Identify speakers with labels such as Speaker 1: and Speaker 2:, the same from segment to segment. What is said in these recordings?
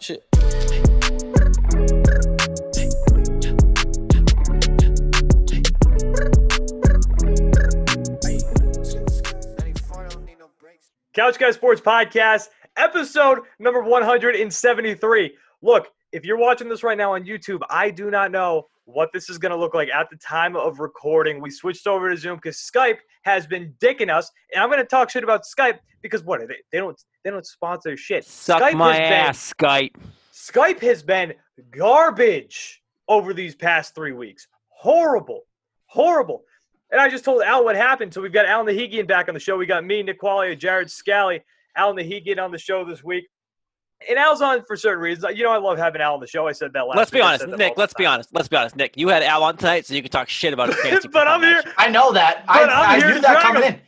Speaker 1: Shit.
Speaker 2: Couch Guy Sports Podcast, episode number 173. Look, if you're watching this right now on YouTube, I do not know what this is going to look like at the time of recording. We switched over to Zoom because Skype has been dicking us, and I'm going to talk shit about Skype because what? They, they don't they don't sponsor shit.
Speaker 3: Suck
Speaker 2: Skype
Speaker 3: my
Speaker 2: has been-
Speaker 3: ass, Skype.
Speaker 2: Skype has been garbage over these past three weeks. Horrible, horrible. And I just told Al what happened. So we've got Al Nahigian back on the show. We got me, Nick Qualia, Jared Scally, Al Nahigian on the show this week. And Al's on for certain reasons. You know, I love having Al on the show. I said that last.
Speaker 3: Let's be
Speaker 2: week. I
Speaker 3: honest, Nick. Let's be honest. Let's be honest, Nick. You had Al on tonight, so you could talk shit about his fantasy.
Speaker 2: but I'm here.
Speaker 4: I know that. I,
Speaker 2: I'm
Speaker 4: I knew that coming
Speaker 2: him.
Speaker 4: in.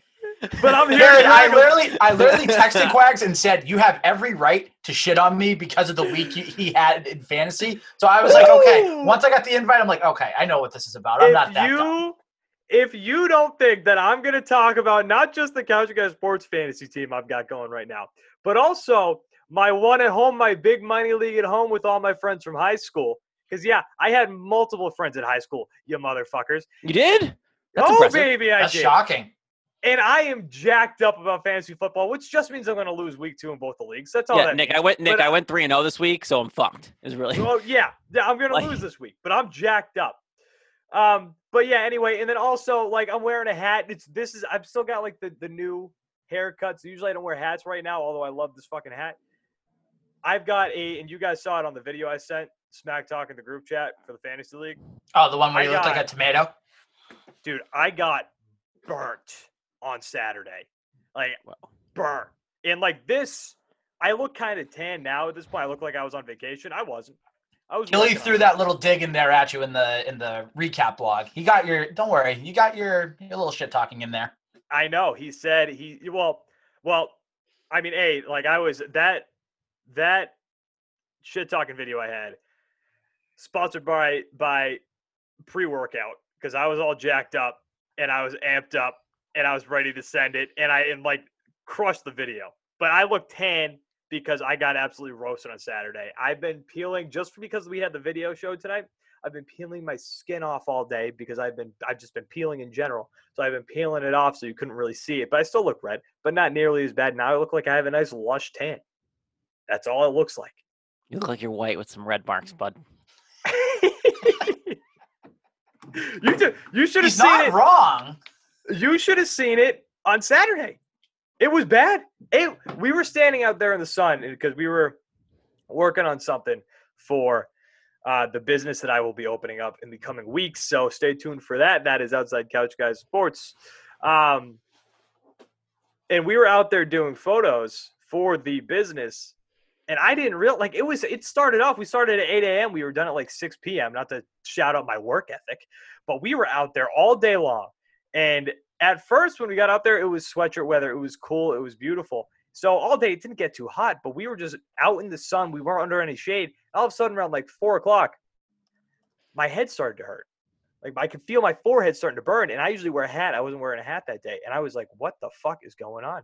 Speaker 2: But I'm here. to
Speaker 4: I literally, I literally texted Quags and said, "You have every right to shit on me because of the week he, he had in fantasy." So I was like, "Okay." Once I got the invite, I'm like, "Okay, I know what this is about. I'm not that
Speaker 2: you
Speaker 4: dumb."
Speaker 2: if you don't think that I'm going to talk about not just the Couch Guys Sports fantasy team I've got going right now, but also my one at home, my big money league at home with all my friends from high school. Because yeah, I had multiple friends at high school. You motherfuckers.
Speaker 3: You did? That's
Speaker 2: oh
Speaker 3: impressive.
Speaker 2: baby, I
Speaker 4: That's
Speaker 2: did.
Speaker 4: shocking.
Speaker 2: And I am jacked up about fantasy football, which just means I'm going to lose week two in both the leagues. That's all
Speaker 3: Yeah,
Speaker 2: that
Speaker 3: Nick.
Speaker 2: means.
Speaker 3: I went. Nick.
Speaker 2: But,
Speaker 3: I went three and zero this week, so I'm fucked. Is really.
Speaker 2: Well, yeah, yeah, I'm gonna lose this week, but I'm jacked up. Um, but yeah, anyway, and then also like I'm wearing a hat. It's this is I've still got like the the new haircuts. Usually I don't wear hats right now, although I love this fucking hat. I've got a, and you guys saw it on the video I sent, Smack Talk in the group chat for the fantasy league,
Speaker 4: Oh, the one where
Speaker 2: I
Speaker 4: you looked like a tomato.
Speaker 2: dude. I got burnt on Saturday, like
Speaker 3: Wow.
Speaker 2: burnt. And like this, I look kind of tan now. At this point, I look like I was on vacation. I wasn't. I was.
Speaker 4: Gilly threw that little dig in there at you in the in the recap blog. He got your. Don't worry, you got your, your little shit talking in there.
Speaker 2: I know. He said he well, well. I mean, a like I was that that shit talking video I had sponsored by by pre workout because I was all jacked up and I was amped up and I was ready to send it and I and like crushed the video. But I looked tan because I got absolutely roasted on Saturday. I've been peeling just because we had the video show tonight. I've been peeling my skin off all day because I've been I've just been peeling in general. So I've been peeling it off so you couldn't really see it. But I still look red, but not nearly as bad. Now I look like I have a nice lush tan. That's all it looks like.
Speaker 3: You look like you're white with some red marks, bud.
Speaker 2: you did, you should have seen
Speaker 4: not
Speaker 2: it.
Speaker 4: wrong.
Speaker 2: You should have seen it on Saturday. It was bad. It, we were standing out there in the sun because we were working on something for uh, the business that I will be opening up in the coming weeks. So stay tuned for that. That is Outside Couch Guys Sports. Um, and we were out there doing photos for the business. And I didn't real like it was. It started off. We started at 8 a.m. We were done at like 6 p.m. Not to shout out my work ethic, but we were out there all day long. And at first, when we got out there, it was sweatshirt weather. It was cool. It was beautiful. So all day, it didn't get too hot, but we were just out in the sun. We weren't under any shade. All of a sudden, around like four o'clock, my head started to hurt. Like I could feel my forehead starting to burn. And I usually wear a hat. I wasn't wearing a hat that day. And I was like, what the fuck is going on?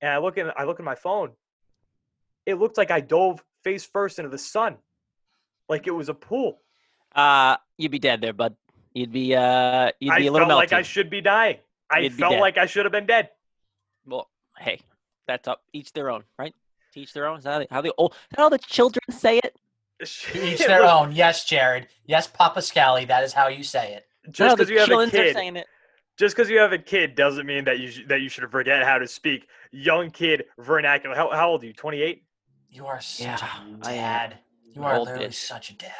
Speaker 2: And I look at I look at my phone. It looked like I dove face first into the sun. Like it was a pool.
Speaker 3: Uh, you'd be dead there, bud. You'd be uh, you'd
Speaker 2: I
Speaker 3: be a
Speaker 2: felt
Speaker 3: little
Speaker 2: like. I should be dying. I
Speaker 3: You'd be
Speaker 2: felt
Speaker 3: dead.
Speaker 2: like I should have been dead.
Speaker 3: Well, hey, that's up. Each their own, right? To each their own. Is that how they, how the old, is that how the children say it?
Speaker 4: To each their
Speaker 2: was-
Speaker 4: own. Yes, Jared. Yes, Papa Scally. That is how you say it.
Speaker 3: Is that
Speaker 2: Just
Speaker 3: the
Speaker 2: because you have a
Speaker 3: children are
Speaker 2: kid,
Speaker 3: saying it.
Speaker 2: just because you have a kid doesn't mean that you sh- that you should forget how to speak young kid vernacular. How, how old are you? Twenty eight.
Speaker 4: You are such
Speaker 3: Yeah,
Speaker 4: a
Speaker 3: I am.
Speaker 4: dad. You are literally
Speaker 3: bitch.
Speaker 4: such a dad.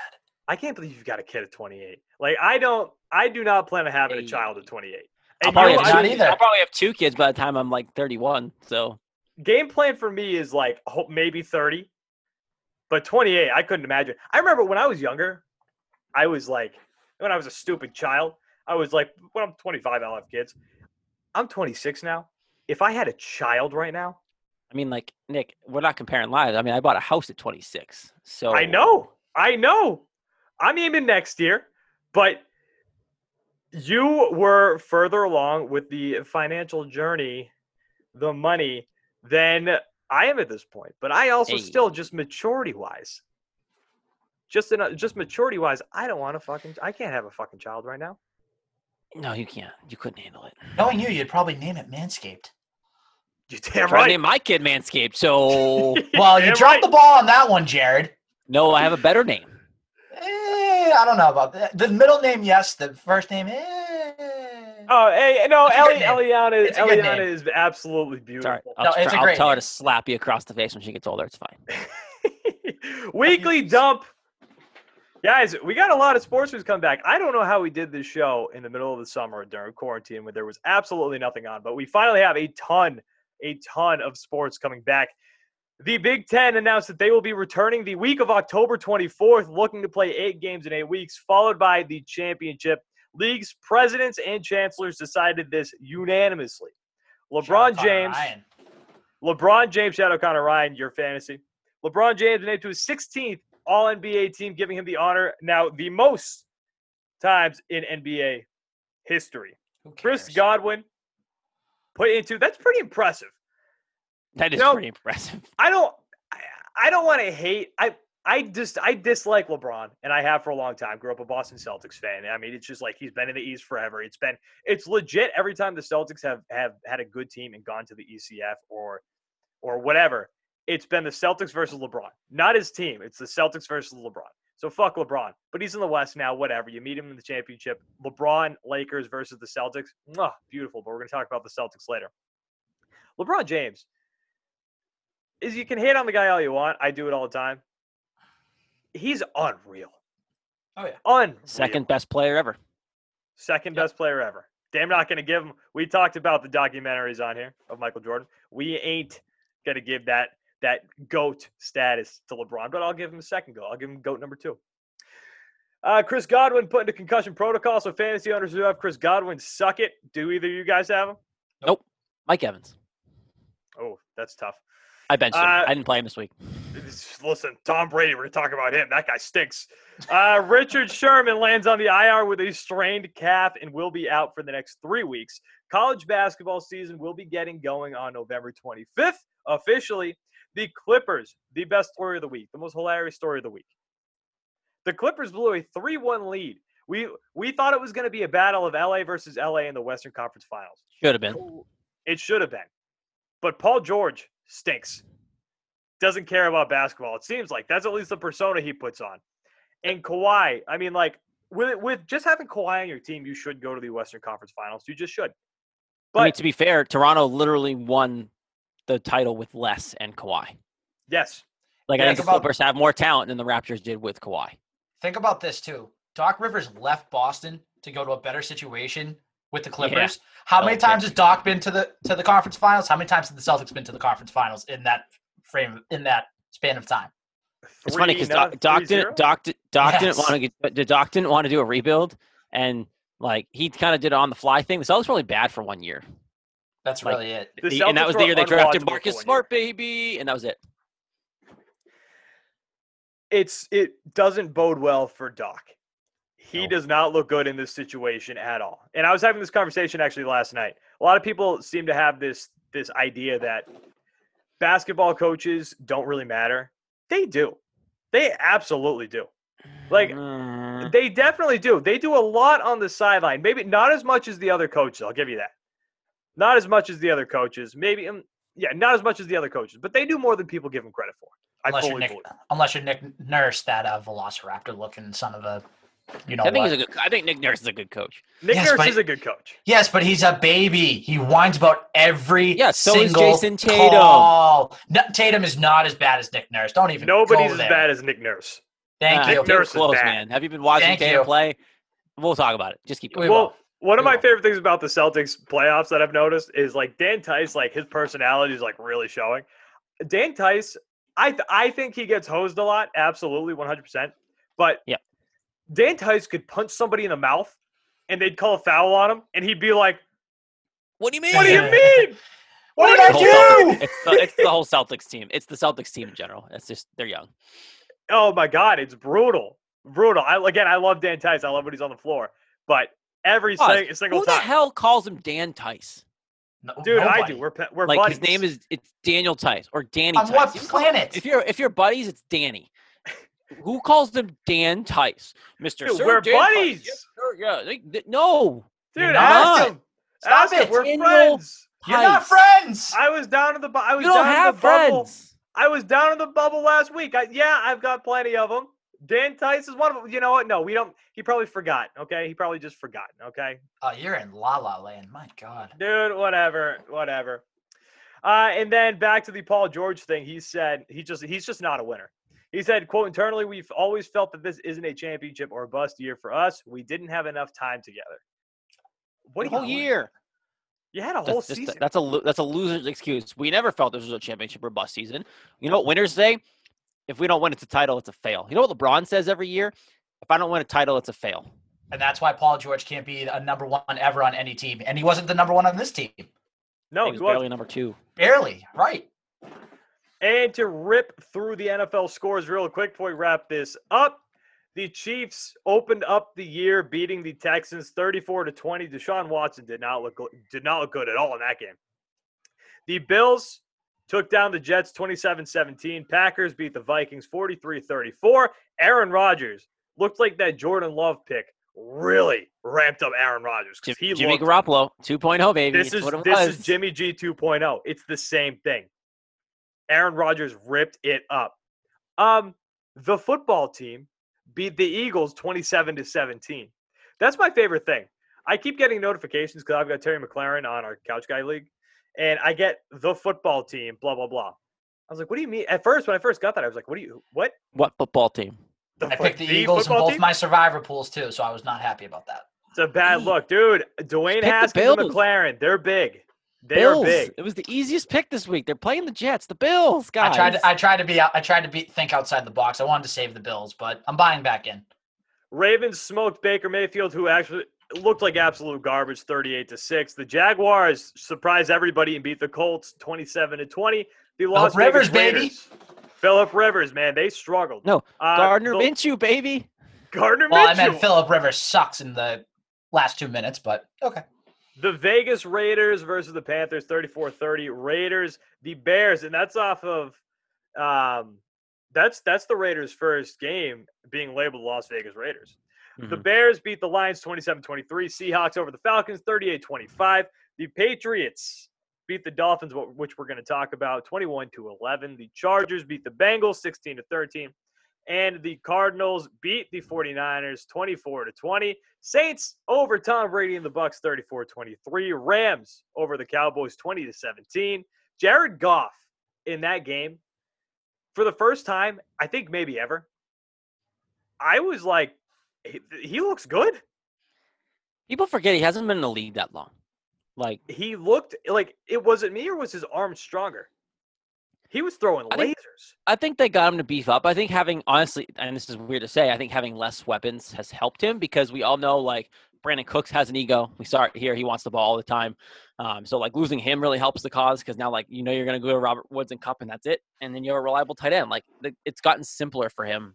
Speaker 2: I can't believe you've got a kid at twenty eight. Like I don't. I do not plan on having a child at twenty eight.
Speaker 3: I'll probably,
Speaker 2: you,
Speaker 4: have
Speaker 3: have
Speaker 4: not
Speaker 3: two,
Speaker 2: I,
Speaker 4: either.
Speaker 3: I'll probably have two kids by the time I'm like 31. So
Speaker 2: game plan for me is like ho- maybe 30 but 28 i couldn't imagine i remember when i was younger i was like when i was a stupid child i was like when i'm 25 i'll have kids i'm 26 now if i had a child right now
Speaker 3: I mean, like Nick, we're not comparing lives. I mean, I bought a house at 26. So
Speaker 2: i know i know i'm aiming next year but you were further along with the financial journey the money than I am at this point, but I also
Speaker 3: Hey.
Speaker 2: still just maturity wise, just in a, just maturity wise, I don't want to fucking. I can't have a fucking child right now.
Speaker 3: No, you can't. You couldn't handle it.
Speaker 4: Knowing you, you'd probably name it Manscaped.
Speaker 2: You
Speaker 3: I'm
Speaker 2: damn
Speaker 3: trying to
Speaker 2: right.
Speaker 3: name my kid Manscaped. So
Speaker 4: Well, you dropped
Speaker 2: right.
Speaker 4: the ball on that one, Jared.
Speaker 3: no, I have a better name.
Speaker 4: Eh, I don't know about that. The middle name, yes. The first name, eh.
Speaker 2: Oh, hey, no,
Speaker 4: It's a
Speaker 2: Eli,
Speaker 4: good.
Speaker 2: Eliana,
Speaker 4: It's
Speaker 2: Eliana is absolutely
Speaker 3: It's all right.
Speaker 2: beautiful.
Speaker 3: I'll,
Speaker 4: No,
Speaker 3: try-
Speaker 4: it's a
Speaker 3: I'll
Speaker 4: great
Speaker 3: tell her to slap you across the face when she gets older. It's fine.
Speaker 2: Weekly dump. Guys, we got a lot of sports news come back. I don't know how we did this show in the middle of the summer during quarantine when there was absolutely nothing on, but we finally have a ton, a ton of sports coming back. The Big Ten announced that they will be returning the week of October 24th, looking to play eight games in eight weeks, followed by the championship. League's presidents and chancellors decided this unanimously. LeBron James,
Speaker 4: Ryan.
Speaker 2: LeBron James, shout out Connor Ryan, your fantasy. LeBron James named to his 16th All NBA team, giving him the honor now the most times in NBA history. Chris? Godwin put into that's pretty impressive.
Speaker 3: That is
Speaker 2: You know-
Speaker 3: pretty impressive.
Speaker 2: I don't I, I don't want to hate I I just I dislike LeBron and I have for a long time. Grew up a Boston Celtics fan. I mean, it's just like he's been in the East forever. It's been it's legit every time the Celtics have have had a good team and gone to the ECF or or whatever. It's been the Celtics versus LeBron, not his team. It's the Celtics versus LeBron. So fuck LeBron. But he's in the West now. Whatever. You meet him in the championship. LeBron Lakers versus the Celtics. Mwah, beautiful. But we're gonna talk about the Celtics later. LeBron James is you can hate on the guy all you want. I do it all the time. He's unreal.
Speaker 4: Oh yeah.
Speaker 2: Unreal.
Speaker 3: Second best player ever.
Speaker 2: Second
Speaker 4: Yep.
Speaker 2: best player ever. Damn not gonna give him. We talked about the documentaries on here of Michael Jordan. We ain't gonna give that that goat status to LeBron, but I'll give him a second goat. I'll give him goat number two. Uh, Chris Godwin put into concussion protocol, so fantasy owners who have Chris Godwin suck it. Do either of you guys have him? Nope.
Speaker 3: Mike Evans.
Speaker 2: Oh, that's tough.
Speaker 3: I benched him.
Speaker 2: Uh,
Speaker 3: I didn't play him this week.
Speaker 2: Listen, Tom Brady, we're talking about him. That guy stinks. Uh, Richard Sherman lands on the IR with a strained calf and will be out for the next three weeks. College basketball season will be getting going on November 25th. Officially, the Clippers, the best story of the week, the most hilarious story of the week. The Clippers blew a 3 1 lead. We, we thought it was going to be a battle of LA versus LA in the Western Conference Finals.
Speaker 3: Should have been.
Speaker 2: It should have been. But Paul George stinks. Doesn't care about basketball. It seems like that's at least the persona he puts on. And Kawhi, I mean, like with with just having Kawhi on your team, you should go to the Western Conference Finals. You just should.
Speaker 3: I mean,
Speaker 2: But
Speaker 3: to be fair, Toronto literally won the title with less and Kawhi.
Speaker 2: yes,
Speaker 3: Like
Speaker 4: Yeah,
Speaker 3: I think the Clippers have more talent than the Raptors did with Kawhi.
Speaker 4: Think about this too. Doc Rivers left Boston to go to a better situation with the Clippers. How many times has Doc been to the to the conference finals? How many times have the Celtics been to the conference finals in that frame in that span of time?
Speaker 3: It's funny because Doc, Doc didn't Doc, Doc didn't want to get the Doc didn't want to do a rebuild, and like he kind of did it on the fly thing. The Celtics were really bad for one year,
Speaker 4: That's
Speaker 3: Like,
Speaker 4: really it.
Speaker 2: The
Speaker 3: The- and that was the
Speaker 2: were
Speaker 3: year they drafted
Speaker 2: unwatchable for
Speaker 3: Marcus
Speaker 2: one year.
Speaker 3: Smart, baby, and that was it.
Speaker 2: It's it doesn't bode well for Doc. He
Speaker 3: No.
Speaker 2: does not look good in this situation at all. And I was having this conversation actually last night. A lot of people seem to have this this idea that basketball coaches don't really matter. They do. They absolutely do. Like
Speaker 3: Mm,
Speaker 2: they definitely do. They do a lot on the sideline. Maybe not as much as the other coaches. I'll give you that. Not as much as the other coaches. Maybe, um, yeah, not as much as the other coaches. But they do more than people give them credit for. I
Speaker 4: Unless you're Nick,
Speaker 2: believe.
Speaker 4: unless you're Nick Nurse, that uh, Velociraptor looking son of a, you know
Speaker 3: I think
Speaker 4: what?
Speaker 3: he's a good. I think Nick Nurse is a good coach.
Speaker 2: Nick
Speaker 4: Yes,
Speaker 2: Nurse
Speaker 4: but-
Speaker 2: is a good coach.
Speaker 4: Yes, but he's a baby. He whines about every
Speaker 3: Yeah, so is
Speaker 4: single
Speaker 3: Jayson Tatum.
Speaker 4: call. No, Tatum is not as bad as Nick Nurse. Don't even.
Speaker 2: Nobody's as bad as Nick Nurse.
Speaker 4: Thank
Speaker 3: Ah,
Speaker 4: you.
Speaker 2: Nick
Speaker 3: Tatum's
Speaker 2: Nurse is
Speaker 3: close,
Speaker 2: bad.
Speaker 3: man. Have you been watching
Speaker 4: Thank
Speaker 3: Tatum
Speaker 4: you.
Speaker 3: play? We'll talk about it. Just keep going.
Speaker 2: well,
Speaker 4: will.
Speaker 2: One of
Speaker 4: We
Speaker 2: my favorite things about the Celtics playoffs that I've noticed is like Dan Theis, like his personality is like really showing. Dan Theis, I th- I think he gets hosed a lot, absolutely, one hundred percent. But
Speaker 3: Yeah.
Speaker 2: Dan Theis could punch somebody in the mouth, and they'd call a foul on him, and he'd be like,
Speaker 3: What do you mean?
Speaker 2: "What do you mean?
Speaker 4: What did I do?
Speaker 3: It's the, it's the whole Celtics team. It's the Celtics team in general. It's just they're young.
Speaker 2: Oh my god, it's brutal, brutal. I again, I love Dan Theis. I love when he's on the floor, but every
Speaker 3: Pause.
Speaker 2: sing- single
Speaker 3: Who the
Speaker 2: time,
Speaker 3: hell calls him Dan Theis?
Speaker 4: No,
Speaker 2: Dude, I do. We're we're
Speaker 3: Like
Speaker 2: buddies.
Speaker 3: his name is it's Daniel Theis or Danny
Speaker 4: On
Speaker 3: Theis.
Speaker 4: what planet?
Speaker 3: If you're if you're buddies, it's Danny. Who calls them Dan Theis, Mister?
Speaker 2: Dude,
Speaker 3: Sir
Speaker 2: we're
Speaker 3: Dan
Speaker 2: buddies.
Speaker 3: Yes, sir. Yeah, they- they- no.
Speaker 2: Dude,
Speaker 4: You're
Speaker 2: ask
Speaker 3: not.
Speaker 2: him.
Speaker 4: Stop
Speaker 2: ask him.
Speaker 4: it.
Speaker 2: We're
Speaker 3: Daniel
Speaker 2: friends.
Speaker 4: You're not friends.
Speaker 2: I was down in the bu- I was
Speaker 3: You don't
Speaker 2: down in
Speaker 3: have
Speaker 2: the bubble. I was down in the bubble last week. I, yeah, I've got plenty of them. Dan Theis is one of them. You know what? No, we don't. He probably forgot. Okay, he probably just forgotten. Okay,
Speaker 4: Oh, you're in La La Land. My God.
Speaker 2: dude. Whatever. Whatever. Uh, and then back to the Paul George thing. He said he just he's just not a winner. He said, "quote Internally, we've always felt that this isn't a championship or a bust year for us. We didn't have enough time together. What you
Speaker 3: whole year.
Speaker 2: You had a whole
Speaker 3: That's, just a-
Speaker 2: season.
Speaker 3: that's a that's a loser's excuse. We never felt this was a championship or bust season. You know what winners say? If we don't win, it's a title. It's a fail. You know what LeBron says every year? If I don't win a title, it's a fail.
Speaker 4: And that's why Paul George can't be a number one ever on any team. And he wasn't the number one on this team.
Speaker 2: no,
Speaker 3: he
Speaker 2: he
Speaker 3: was barely number two.
Speaker 4: Barely. Right.
Speaker 2: And to rip through the NFL scores real quick before we wrap this up, the Chiefs opened up the year beating the Texans 34 to 20. Deshaun Watson did not look go- did not look good at all in that game. The Bills took down the Jets 27-17. Packers beat the Vikings 43-34. Aaron Rodgers looked like that Jordan Love pick really ramped up Aaron Rodgers
Speaker 3: Jim,
Speaker 2: he
Speaker 3: Jimmy
Speaker 2: looked
Speaker 3: Garoppolo 2.0 baby.
Speaker 2: this is this is Jimmy G 2.0. It's the same thing. Aaron Rodgers ripped it up. Um, the football team beat the Eagles 27 to 17. That's my favorite thing. I keep getting notifications because I've got Terry McLaurin on our Couch Guy League, and I get the football team, blah blah blah. I was like, "What do you mean?" At first, when I first got that, I was like, "What do you? What?"
Speaker 3: What football team?
Speaker 2: The,
Speaker 4: I picked the, Eagles in both
Speaker 2: team?
Speaker 4: my survivor pools too, so I was not happy about that.
Speaker 2: It's a bad look, dude. Dwayne
Speaker 3: pick the
Speaker 2: Haskins and
Speaker 3: Bills.
Speaker 2: McLaurin, they're big. They
Speaker 3: Bills.
Speaker 2: are big.
Speaker 3: It was the easiest pick this week. They're playing the Jets. The Bills, guys.
Speaker 4: I tried to I tried to be I tried to be think outside the box. I wanted to save the Bills, but I'm buying back in.
Speaker 2: Ravens smoked Baker Mayfield, who actually looked like absolute garbage, 38 to 6. The Jaguars surprised everybody and beat the Colts 27 to 20. The Las
Speaker 4: Rivers,
Speaker 2: Vegas
Speaker 4: baby.
Speaker 2: Raiders. Philip Rivers, man, they struggled.
Speaker 3: No,
Speaker 2: Uh,
Speaker 3: Gardner
Speaker 2: the-
Speaker 3: Minshew, baby.
Speaker 2: Gardner
Speaker 4: Well, I
Speaker 2: Mitchell.
Speaker 4: meant Philip Rivers sucks in the last two minutes, but okay.
Speaker 2: The Vegas Raiders versus the Panthers, 34-30. Raiders, the Bears, and that's off of um that's that's the Raiders' first game being labeled Las Vegas Raiders. The
Speaker 3: Mhm.
Speaker 2: Bears beat the Lions 27-23. Seahawks over the Falcons 38-25. The Patriots beat the Dolphins, which we're going to talk about, 21 to 11. The Chargers beat the Bengals 16 to 13. And the Cardinals beat the 49ers 24 to 20. Saints over Tom Brady and the Bucs 34-23. Rams over the Cowboys 20 to 17. Jared Goff in that game for the first time, I think maybe ever. I was like he, he looks good.
Speaker 3: People forget he hasn't been in the league that long. Like
Speaker 2: He looked like it wasn't me or was his arm stronger? He was throwing
Speaker 3: I think-
Speaker 2: lasers.
Speaker 3: I think they got him to beef up. I think having honestly, and this is weird to say, I think having less weapons has helped him because we all know like Brandin Cooks has an ego. We saw it here; he wants the ball all the time. Um, so like losing him really helps the cause because now like you know you're going to go to Robert Woods and Kupp and that's it, and then you have a reliable tight end. Like the, it's gotten simpler for him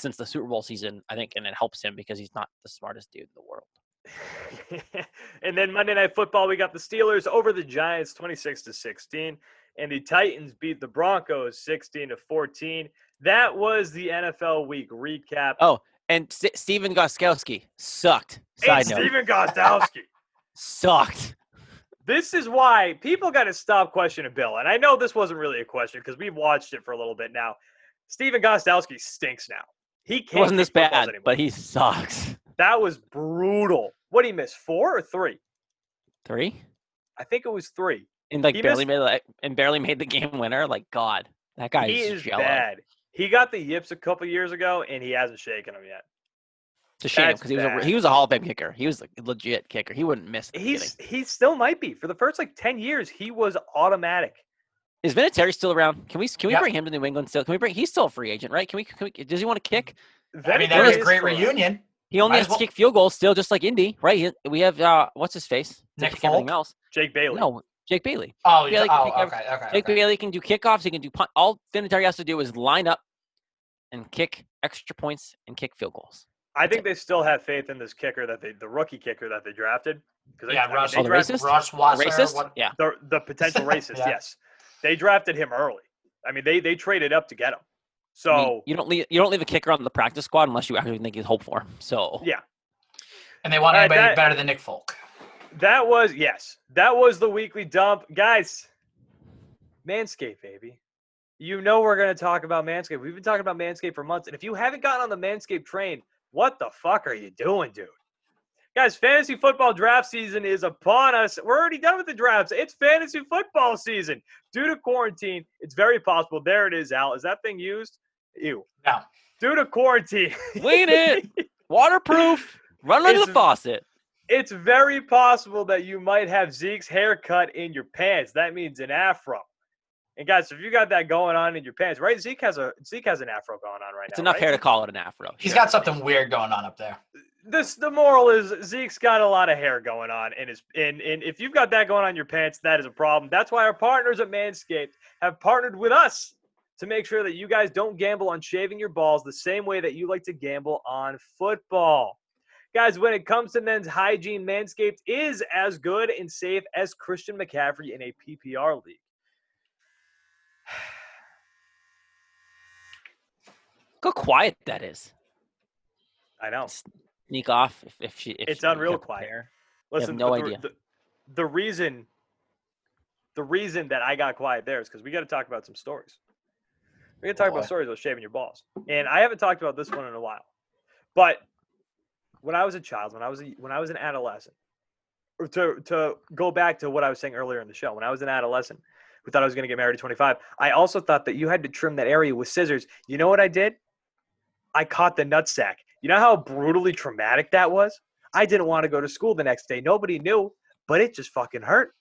Speaker 3: since the Super Bowl season, I think, and it helps him because he's not the smartest dude in the world.
Speaker 2: and then Monday Night Football, we got the Steelers over the Giants 26 to 16. And the Titans beat the Broncos 16 to 14. That was the NFL week recap.
Speaker 3: Oh, And S- Stephen Gostkowski sucked. Side
Speaker 2: and
Speaker 3: note,
Speaker 2: Stephen Gostkowski.
Speaker 3: sucked.
Speaker 2: This is why people got to stop questioning Bill. And I know this wasn't really a question because we've watched it for a little bit now. Stephen Gostkowski stinks now. He can't
Speaker 3: wasn't this bad, but he sucks.
Speaker 2: that was brutal. What did he miss? Four or three?
Speaker 3: Three
Speaker 2: I think it was three.
Speaker 3: and like
Speaker 2: He
Speaker 3: barely
Speaker 2: missed-
Speaker 3: made like, and barely made the game winner. Like God, that guy
Speaker 2: he
Speaker 3: is
Speaker 2: is bad. He got the yips a couple years ago, and he hasn't shaken them yet.
Speaker 3: It's a shame because he was a, he was a Hall of Fame kicker. He was a legit kicker. He wouldn't miss.
Speaker 2: He's
Speaker 3: beginning.
Speaker 2: he still might be for the first like ten years. He was automatic.
Speaker 3: Is Vinatieri still around? Can we can we
Speaker 4: Yep.
Speaker 3: bring him to New England still? Can we bring? He's still a free agent, right? Can we? Can we does he want to kick?
Speaker 4: I mean,
Speaker 2: Vinatieri
Speaker 4: that was a great
Speaker 2: still around.
Speaker 4: reunion.
Speaker 3: He only
Speaker 4: Might
Speaker 3: has
Speaker 4: as
Speaker 3: to kick field goals still, just like Indy, right? He, we have uh, what's his face? To
Speaker 4: Nick
Speaker 3: kick everything else.
Speaker 2: Jake Bailey.
Speaker 3: No, Jake Bailey.
Speaker 4: Oh,
Speaker 3: Yeah, like,
Speaker 4: oh
Speaker 3: pick up-
Speaker 4: okay, okay.
Speaker 3: Jake
Speaker 4: okay.
Speaker 3: Bailey can do kickoffs. He can do punt. All Vinatieri has to do is line up and kick extra points and kick field goals.
Speaker 2: I think they still have faith in this kicker that they, the rookie kicker that they drafted. Because
Speaker 4: Yeah,
Speaker 2: I mean,
Speaker 4: Russ,
Speaker 2: they
Speaker 3: Oh, the
Speaker 2: drafted
Speaker 3: racist?
Speaker 4: Russ Wasser.
Speaker 3: Racist?
Speaker 4: What,
Speaker 3: Yeah.
Speaker 2: the, the potential racist.
Speaker 4: Yeah.
Speaker 2: Yes, they drafted him early. I mean, they they traded up to get him. So
Speaker 3: I mean, you don't leave you don't leave a kicker on the practice squad unless you actually think he's hope for. So
Speaker 2: Yeah.
Speaker 4: and they want
Speaker 2: All right,
Speaker 4: anybody
Speaker 2: that-
Speaker 4: better than Nick Folk.
Speaker 2: that was yes, that was the weekly dump, guys. Manscaped, baby. You know we're gonna talk about Manscaped. We've been talking about Manscaped for months, and if you haven't gotten on the Manscaped train, what the fuck are you doing, dude? Guys, fantasy football draft season is upon us. We're already done with the drafts. It's fantasy football season. Due to quarantine, it's very possible. There it is, Al. Is that thing used? Ew.
Speaker 4: No.
Speaker 2: Due to quarantine,
Speaker 3: Clean it. waterproof. Run under the faucet.
Speaker 2: it's very possible that you might have Zeke's haircut in your pants. That means an afro. And guys, if you got that going on in your pants, right? Zeke has a Zeke has an afro going on right
Speaker 3: It's
Speaker 2: now.
Speaker 3: It's enough
Speaker 2: right?
Speaker 3: hair to call it an afro.
Speaker 4: He's
Speaker 3: Sure.
Speaker 4: got something weird going on up there.
Speaker 2: This the moral is Zeke's got a lot of hair going on in his and, and if you've got that going on in your pants, that is a problem. That's why our partners at Manscaped have partnered with us to make sure that you guys don't gamble on shaving your balls the same way that you like to gamble on football. Guys, when it comes to men's hygiene, Manscaped is as good and safe as Christian McCaffrey in a PPR league.
Speaker 3: Look how quiet that is.
Speaker 2: I know.
Speaker 3: Sneak off if, if she. If
Speaker 2: It's
Speaker 3: she
Speaker 2: unreal quiet. Listen,
Speaker 3: no
Speaker 2: the,
Speaker 3: idea.
Speaker 2: The, the reason, the reason that I got quiet there is because we got to talk about some stories. We got to talk
Speaker 4: Boy.
Speaker 2: about stories about shaving your balls, and I haven't talked about this one in a while. But when I was a child, when I was a, when I was an adolescent, or to to go back to what I was saying earlier in the show, when I was an adolescent, who thought I was going to get married at 25, I also thought that you had to trim that area with scissors. You know what I did? I caught the nutsack. You know how brutally traumatic that was? I didn't want to go to school the next day. Nobody knew, but it just fucking hurt.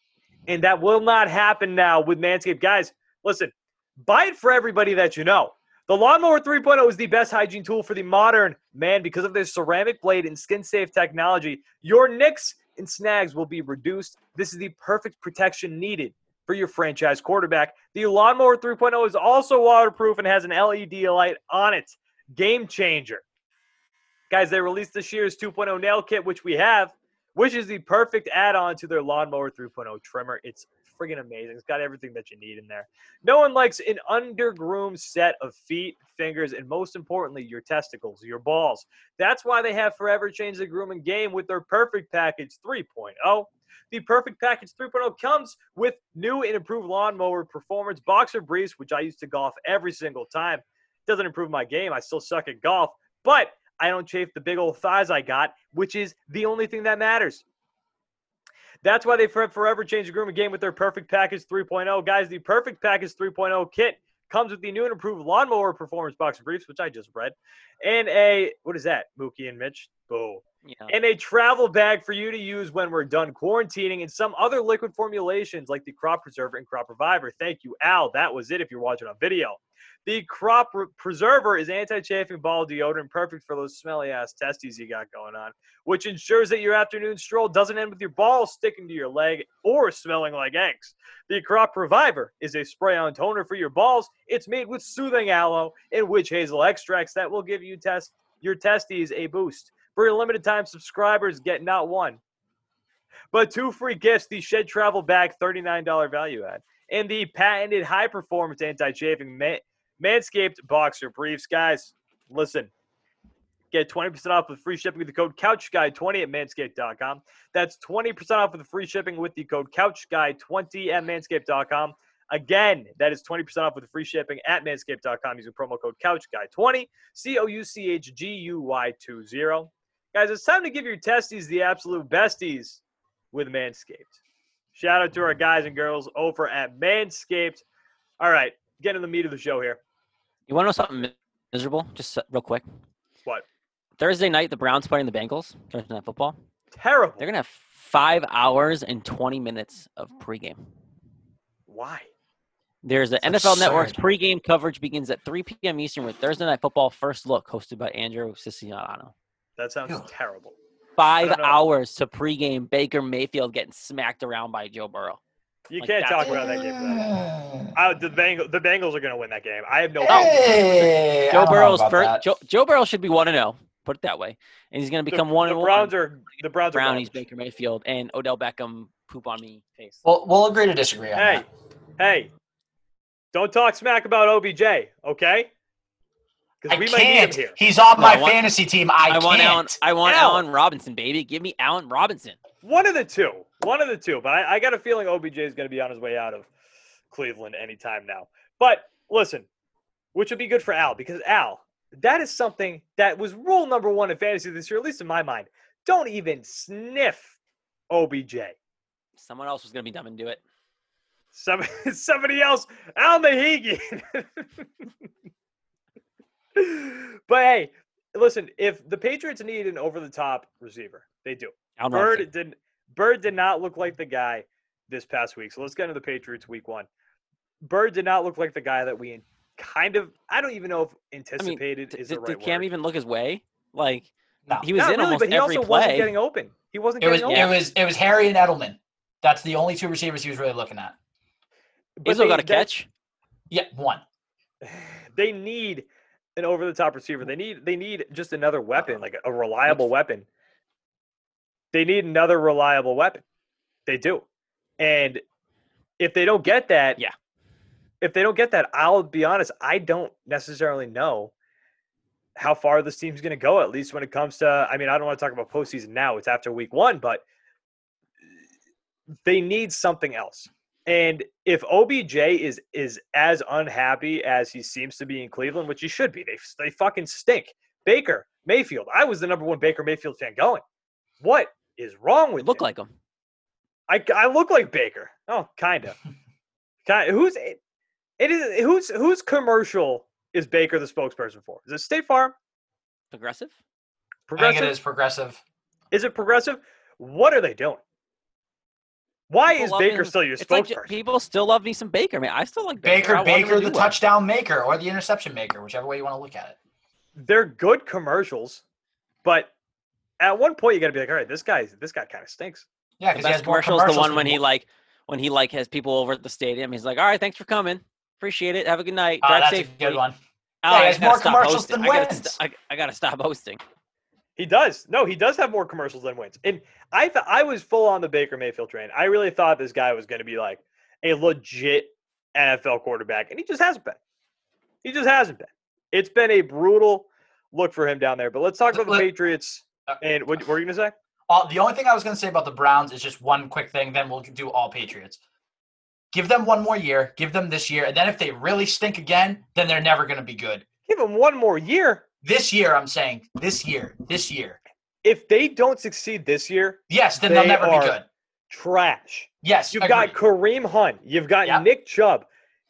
Speaker 2: And that will not happen now with Manscaped. Guys, listen, buy it for everybody that you know. The Lawnmower 3.0 is the best hygiene tool for the modern man because of their ceramic blade and skin safe technology. Your nicks and snags will be reduced. This is the perfect protection needed for your franchise quarterback. The Lawnmower 3.0 is also waterproof and has an LED light on it. Game changer. Guys, they released the Shears 2.0 nail kit, which we have, which is the perfect add on to their Lawnmower 3.0 trimmer. It's friggin' amazing. It's got everything that you need in there. No one likes an undergroomed set of feet, fingers, and most importantly, your testicles, your balls. That's why they have forever changed the grooming game with their Perfect Package 3.0. The Perfect Package 3.0 comes with new and improved lawnmower performance boxer briefs, which I use to golf every single time. Doesn't improve my game. I still suck at golf, but I don't chafe the big old thighs I got, which is the only thing that matters. That's why they for- forever changed the grooming game with their Perfect Package 3.0. Guys, the Perfect Package 3.0 kit comes with the new and improved lawnmower performance boxer briefs, which I just read, and a what is that, Mookie and Mitch? Boo
Speaker 3: Yeah.
Speaker 2: and a travel bag for you to use when we're done quarantining, and some other liquid formulations like the Crop Preserver and Crop Reviver. Thank you, Al. That was it if you're watching on video. The Crop Re- Preserver is anti chafing ball deodorant, perfect for those smelly ass testes you got going on, which ensures that your afternoon stroll doesn't end with your balls sticking to your leg or smelling like eggs. The Crop Reviver is a spray on toner for your balls. It's made with soothing aloe and witch hazel extracts that will give you test your testes a boost. For your limited time subscribers, get not one, but two free gifts the Shed Travel Bag $39 value add and the patented high performance anti chafing man- Manscaped Boxer Briefs. Guys, listen. Get 20% off with free shipping with the code CouchGuy20 at manscaped.com. That's 20% off with the free shipping with the code CouchGuy20 at manscaped.com. Again, that is 20% off with the free shipping at manscaped.com using promo code CouchGuy20, C O U C H G U Y 20. Guys, it's time to give your testes the absolute besties with Manscaped. Shout out to our guys and girls over at Manscaped. All right, getting to the meat of the show here.
Speaker 3: You want to know something miserable? Just uh, real quick.
Speaker 2: What?
Speaker 3: Thursday night, the Browns playing the Bengals. Thursday night football.
Speaker 2: Terrible.
Speaker 3: They're gonna have five hours and twenty minutes of pregame.
Speaker 2: Why?
Speaker 3: There's the
Speaker 4: It's
Speaker 3: NFL Network's pregame coverage begins at 3 p.m. Eastern with Thursday Night Football First Look, hosted by Andrew Siciliano.
Speaker 2: That sounds
Speaker 4: Ew.
Speaker 2: terrible.
Speaker 3: Five hours to pregame Baker Mayfield getting smacked around by Joe Burrow.
Speaker 2: You
Speaker 3: Like,
Speaker 2: can't
Speaker 3: that's-
Speaker 2: talk about that game. For that. Uh, the Bengals, the Bengals are going to win that game. I have no.
Speaker 3: Oh.
Speaker 4: Hey,
Speaker 3: Joe Burrow's first. Joe, Joe Burrow should be one to zero. put it that way. And he's going to
Speaker 2: The-
Speaker 3: become one
Speaker 2: the Browns
Speaker 3: one.
Speaker 2: are the Browns
Speaker 3: Brownies,
Speaker 2: garbage.
Speaker 3: Baker Mayfield, and Odell Beckham poop on me face.
Speaker 4: Well, we'll agree to disagree on
Speaker 2: Hey,
Speaker 4: that.
Speaker 2: hey, don't talk smack about OBJ, okay?
Speaker 4: I
Speaker 2: Because we might need
Speaker 4: can't.
Speaker 2: him here.
Speaker 4: He's on
Speaker 3: No,
Speaker 4: my
Speaker 3: I want-
Speaker 4: fantasy team. I,
Speaker 3: I, want
Speaker 4: can't.
Speaker 3: Allen. I want
Speaker 2: Al.
Speaker 3: Allen Robinson, baby. Give me Allen Robinson.
Speaker 2: One of the two. One of the two. But I, I got a feeling OBJ is going to be on his way out of Cleveland anytime now. But listen, which would be good for Al because Al, that is something that was rule number one in fantasy this year, at least in my mind. Don't even sniff OBJ.
Speaker 3: Someone else was going to be dumb and do it.
Speaker 2: Some, somebody else, Al Mahigian. but hey, listen, if the Patriots need an over the top receiver, they do.
Speaker 3: Allen
Speaker 2: Byrd
Speaker 3: Robinson.
Speaker 2: did Byrd did not look like the guy this past week. So let's get into the Patriots week one. Byrd did not look like the guy that we kind of I don't even know if anticipated
Speaker 3: D-
Speaker 2: is
Speaker 3: did,
Speaker 2: the right
Speaker 3: did Cam
Speaker 2: word.
Speaker 3: even look his way? Like
Speaker 4: No.
Speaker 3: he was
Speaker 2: Not
Speaker 3: in
Speaker 2: really,
Speaker 3: almost
Speaker 2: but he
Speaker 3: every
Speaker 2: also
Speaker 3: play.
Speaker 2: wasn't getting open. He wasn't
Speaker 4: It was
Speaker 2: getting
Speaker 4: it was it was Harry and Edelman. That's the only two receivers he was really looking at.
Speaker 2: But
Speaker 3: Izzo
Speaker 2: they-
Speaker 3: got a catch.
Speaker 4: Yeah, one.
Speaker 2: They need an over the top receiver. They need they need just another weapon, like a reliable weapon. They need another reliable weapon. They do. And if they don't get that,
Speaker 3: Yeah.
Speaker 2: If they don't get that, I'll be honest, I don't necessarily know how far this team's going to go, at least when it comes to. I mean, I don't want to talk about postseason now. It's after week one, but they need something else. And if OBJ is is as unhappy as he seems to be in Cleveland, which he should be, they they fucking stink. Baker Mayfield, I was the number one Baker Mayfield fan going. What is wrong with
Speaker 3: Look
Speaker 2: you?
Speaker 3: like him.
Speaker 2: I, I look like Baker. Oh, kind of. kind who's it, it is who's whose commercial is Baker the spokesperson for? Is it State Farm?
Speaker 3: Progressive.
Speaker 4: I think
Speaker 2: Progressive?
Speaker 4: it is progressive.
Speaker 2: Is it progressive? What are they doing? Why
Speaker 3: People
Speaker 2: is Baker
Speaker 3: him.
Speaker 2: still your
Speaker 3: It's like people still love me some Baker. Man, I still like Baker.
Speaker 4: Baker,
Speaker 3: I to
Speaker 4: Baker,
Speaker 3: do
Speaker 4: the
Speaker 3: well.
Speaker 4: touchdown maker or the interception maker, whichever way you want to look at it.
Speaker 2: They're good commercials, but at one point you got to be like, all right, this guy, this guy kind of stinks.
Speaker 4: Yeah,
Speaker 3: The
Speaker 4: because he
Speaker 3: best
Speaker 4: has
Speaker 3: commercial is the one when he like when he like has people over at the stadium. He's like, "All right, thanks for coming. Appreciate it. Have a good night.
Speaker 4: Oh,
Speaker 3: Drive
Speaker 4: that's a
Speaker 3: safely."
Speaker 4: good one.
Speaker 3: Oh,
Speaker 4: Yeah, he
Speaker 3: I
Speaker 4: has more commercials
Speaker 3: hosting.
Speaker 4: than
Speaker 3: I gotta, st- I, I gotta stop hosting.
Speaker 2: He does. No, he does have more commercials than wins. And I thought I was full on the Baker Mayfield train. I really thought this guy was going to be like a legit NFL quarterback, and he just hasn't been. He just hasn't been. It's been a brutal look for him down there. But let's talk about the
Speaker 4: Let-
Speaker 2: Patriots.
Speaker 4: Uh,
Speaker 2: And what, what were you going to say?
Speaker 4: Uh, the only thing I was going to say about the Browns is just one quick thing. Then we'll do all Patriots. Give them one more year. Give them this year, and then if they really stink again, then they're never going to be good.
Speaker 2: Give them one more year.
Speaker 4: This year, I'm saying this year, this year.
Speaker 2: If they don't succeed this year,
Speaker 4: Yes, then they'll never
Speaker 2: are-
Speaker 4: be good.
Speaker 2: trash.
Speaker 4: Yes,
Speaker 2: You've
Speaker 4: agreed.
Speaker 2: got Kareem Hunt. You've got
Speaker 4: Yep.
Speaker 2: Nick Chubb.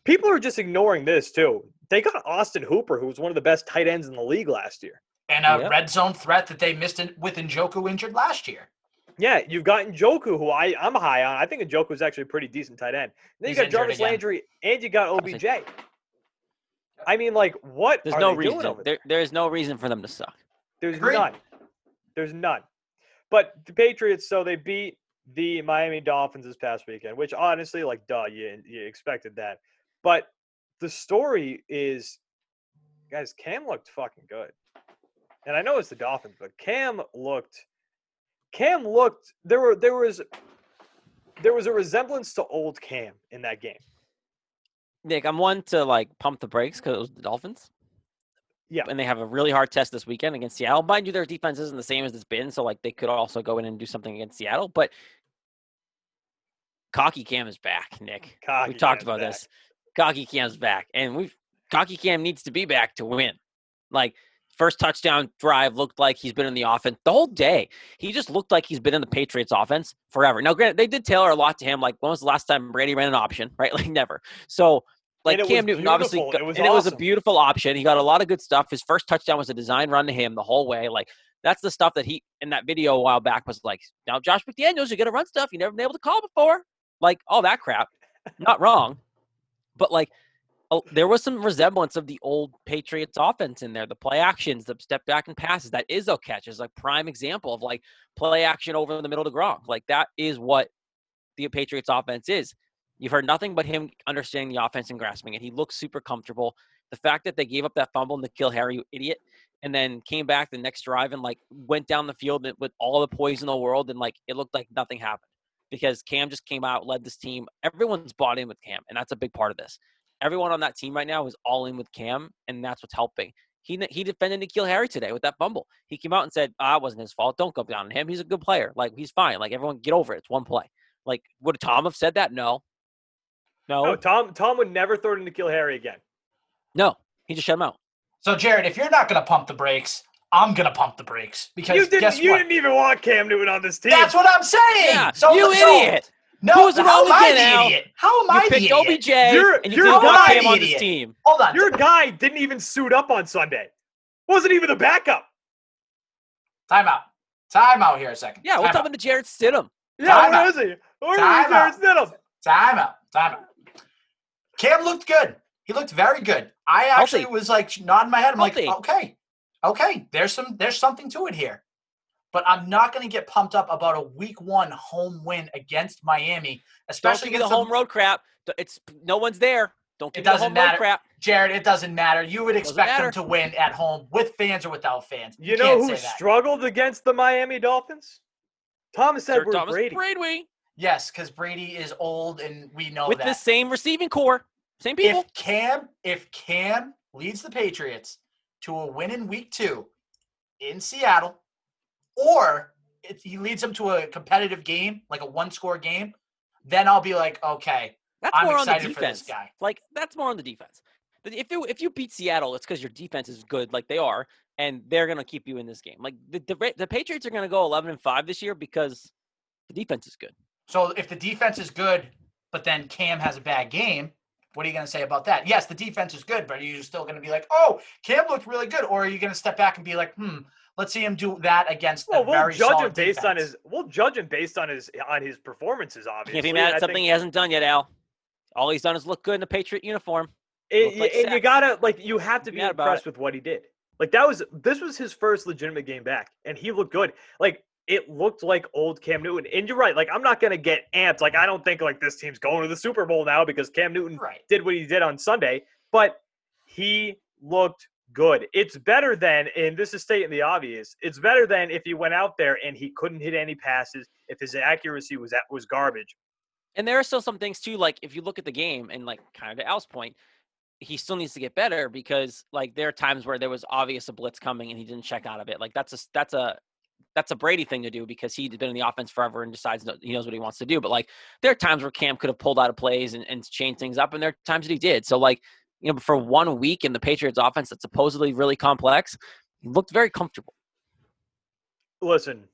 Speaker 2: People are just ignoring this too. They got Austin Hooper, who was one of the best tight ends in the league last year.
Speaker 4: and a
Speaker 3: Yep.
Speaker 4: red zone threat that they missed in, with Njoku injured last year.
Speaker 2: Yeah, you've got Njoku, who I, I'm high on. I think Njoku is actually a pretty decent tight end. Then
Speaker 4: He's
Speaker 2: you got Jarvis
Speaker 4: again.
Speaker 2: Landry and you got
Speaker 3: Jarvis-
Speaker 2: OBJ. I mean, like, what
Speaker 3: There's
Speaker 2: are
Speaker 3: no
Speaker 2: they
Speaker 3: reason.
Speaker 2: doing over
Speaker 3: There, there is no reason for them to suck.
Speaker 2: There's
Speaker 4: Agreed.
Speaker 2: none. There's none. But the Patriots, so they beat the Miami Dolphins this past weekend, which honestly, like, duh, you, you expected that. But the story is, guys, Cam looked fucking good. And I know it's the Dolphins, but Cam looked, Cam looked, there were, there was, there was a resemblance to old Cam in that game.
Speaker 3: Nick, I'm one to like pump the brakes because it was the Dolphins.
Speaker 2: Yeah.
Speaker 3: And they have a really hard test this weekend against Seattle. Mind you, their defense isn't the same as it's been, so like they could also go in and do something against Seattle. But Cocky Cam is back, Nick.
Speaker 2: Cocky
Speaker 3: we talked
Speaker 2: Cam's
Speaker 3: about
Speaker 2: back.
Speaker 3: this. Cocky Cam's back, and we've Cocky Cam needs to be back to win. Like first touchdown drive looked like he's been in the offense the whole day. He just looked like he's been in the Patriots offense forever. Now, granted, they did tailor a lot to him. Like when was the last time Brady ran an option? Right, like never. So. Like Cam Newton, obviously,
Speaker 2: beautiful.
Speaker 3: go-
Speaker 2: It was
Speaker 3: and it was a beautiful option. He got a lot of good stuff. His first touchdown was a design run to him the whole way. Like that's the stuff that he in that video a while back was like, now Josh McDaniels, you're gonna run stuff you never been able to call before. Like all that crap. Not wrong. But like oh, there was some resemblance of the old Patriots offense in there. The play actions, the step back and passes. That Izzo catch is like prime example of like play action over in the middle to Gronk. Like that is what the Patriots offense is. You've heard nothing but him understanding the offense and grasping it. He looks super comfortable. The fact that they gave up that fumble and to kill Harry, you idiot, and then came back the next drive and like went down the field with all the poise in the world, and like it looked like nothing happened because Cam just came out, led this team. Everyone's bought in with Cam, and that's a big part of this. Everyone on that team right now is all in with Cam, and that's what's helping. He he defended N'Keal Harry today with that fumble. He came out and said, "Ah, it wasn't his fault. Don't go down on him. He's a good player. Like he's fine. Like everyone, get over it. It's one play." Like would Tom have said that? No. No.
Speaker 2: No, Tom Tom would never throw to N'Keal Harry again.
Speaker 3: No. He just shut him out.
Speaker 4: So Jared, if you're not gonna pump the brakes, I'm gonna pump the brakes because
Speaker 2: You didn't
Speaker 4: guess
Speaker 2: you
Speaker 4: what?
Speaker 2: didn't even want Cam Newton on this team.
Speaker 4: That's what I'm saying.
Speaker 3: Yeah.
Speaker 4: so,
Speaker 3: you
Speaker 4: so-
Speaker 3: idiot.
Speaker 4: No,
Speaker 3: Who's the
Speaker 4: how
Speaker 3: wrong
Speaker 4: am I
Speaker 3: again,
Speaker 4: the
Speaker 3: Al?
Speaker 4: idiot? How am
Speaker 3: You
Speaker 4: I the
Speaker 3: picked
Speaker 4: idiot?
Speaker 3: OBJ
Speaker 2: You're-
Speaker 3: and you
Speaker 2: you're
Speaker 3: didn't want
Speaker 4: the
Speaker 3: on this team.
Speaker 4: Hold on.
Speaker 2: Your guy didn't even suit up on Sunday. Wasn't even the backup.
Speaker 4: Time out. Time out here a second.
Speaker 3: Yeah,
Speaker 4: Time
Speaker 3: what's
Speaker 4: out.
Speaker 3: up with the Jarrett Stidham?
Speaker 2: Yeah,
Speaker 4: Time
Speaker 2: where
Speaker 4: out.
Speaker 2: is he? Where
Speaker 4: Time
Speaker 2: is he? Jarrett Stidham?
Speaker 4: Time out. Time out. Cam looked good. He looked very good. I actually
Speaker 3: Healthy.
Speaker 4: was like nodding my head. I'm
Speaker 3: Healthy.
Speaker 4: like, okay, okay. There's some. There's something to it here. But I'm not going to get pumped up about a Week One home win against Miami,
Speaker 3: Don't
Speaker 4: especially
Speaker 3: give the
Speaker 4: against
Speaker 3: home road crap. It's no one's there. Don't give
Speaker 4: It
Speaker 3: the
Speaker 4: doesn't
Speaker 3: home
Speaker 4: matter.
Speaker 3: road crap.
Speaker 4: Jared. It doesn't matter. You would expect them to win at home with fans or without fans.
Speaker 2: You know who struggled against the Miami Dolphins? Thomas
Speaker 3: Sir
Speaker 2: Edward
Speaker 3: Thomas
Speaker 2: Brady.
Speaker 3: Brady
Speaker 4: Yes, because Brady is old, and we know
Speaker 3: with
Speaker 4: that.
Speaker 3: the same receiving core, same people.
Speaker 4: If Cam, if Cam leads the Patriots to a win in Week Two in Seattle, or if he leads them to a competitive game, like a one-score game, then I'll be like, okay,
Speaker 3: That's
Speaker 4: I'm
Speaker 3: more on the
Speaker 4: excited for this
Speaker 3: defense.
Speaker 4: guy.
Speaker 3: Like that's more on the defense. If you if you beat Seattle, it's because your defense is good, like they are, and they're gonna keep you in this game. Like the the, the Patriots are gonna go eleven and five this year because the defense is good.
Speaker 4: So if the defense is good, but then Cam has a bad game, what are you going to say about that? Yes, the defense is good, but are you still going to be like, oh, Cam looked really good, or are you going to step back and be like, hmm, let's see him do that against
Speaker 2: Well,
Speaker 4: a
Speaker 2: we'll
Speaker 4: very
Speaker 2: judge him
Speaker 4: solid
Speaker 2: based on his. We'll judge him based on his on his performances. Obviously,
Speaker 3: Can't be mad
Speaker 2: and I
Speaker 3: at something
Speaker 2: think-
Speaker 3: he hasn't done yet, Al. All he's done is look good in the Patriot uniform.
Speaker 2: And,
Speaker 3: like
Speaker 2: and you gotta like you have to
Speaker 3: Be
Speaker 2: be impressed with what he did. Like that was this was his first legitimate game back, and he looked good. Like it looked like old Cam Newton. And you're right. Like I'm not gonna get amped. Like I don't think like this team's going to the Super Bowl now because Cam Newton
Speaker 4: Right.
Speaker 2: did what he did on Sunday, but he looked good. It's better than, and this is stating the obvious. It's better than if he went out there and he couldn't hit any passes. If his accuracy was at, was garbage.
Speaker 3: And there are still some things too. Like if you look at the game and like kind of to Al's point, he still needs to get better because like there are times where there was obvious a blitz coming and he didn't check out of it. Like that's a that's a that's a Brady thing to do because he's been in the offense forever and decides he knows what he wants to do. But like there are times where Cam could have pulled out of plays and, and changed things up, and there are times that he did. So like you know, for one week in the Patriots offense that's supposedly really complex, he looked very comfortable.
Speaker 2: Listen,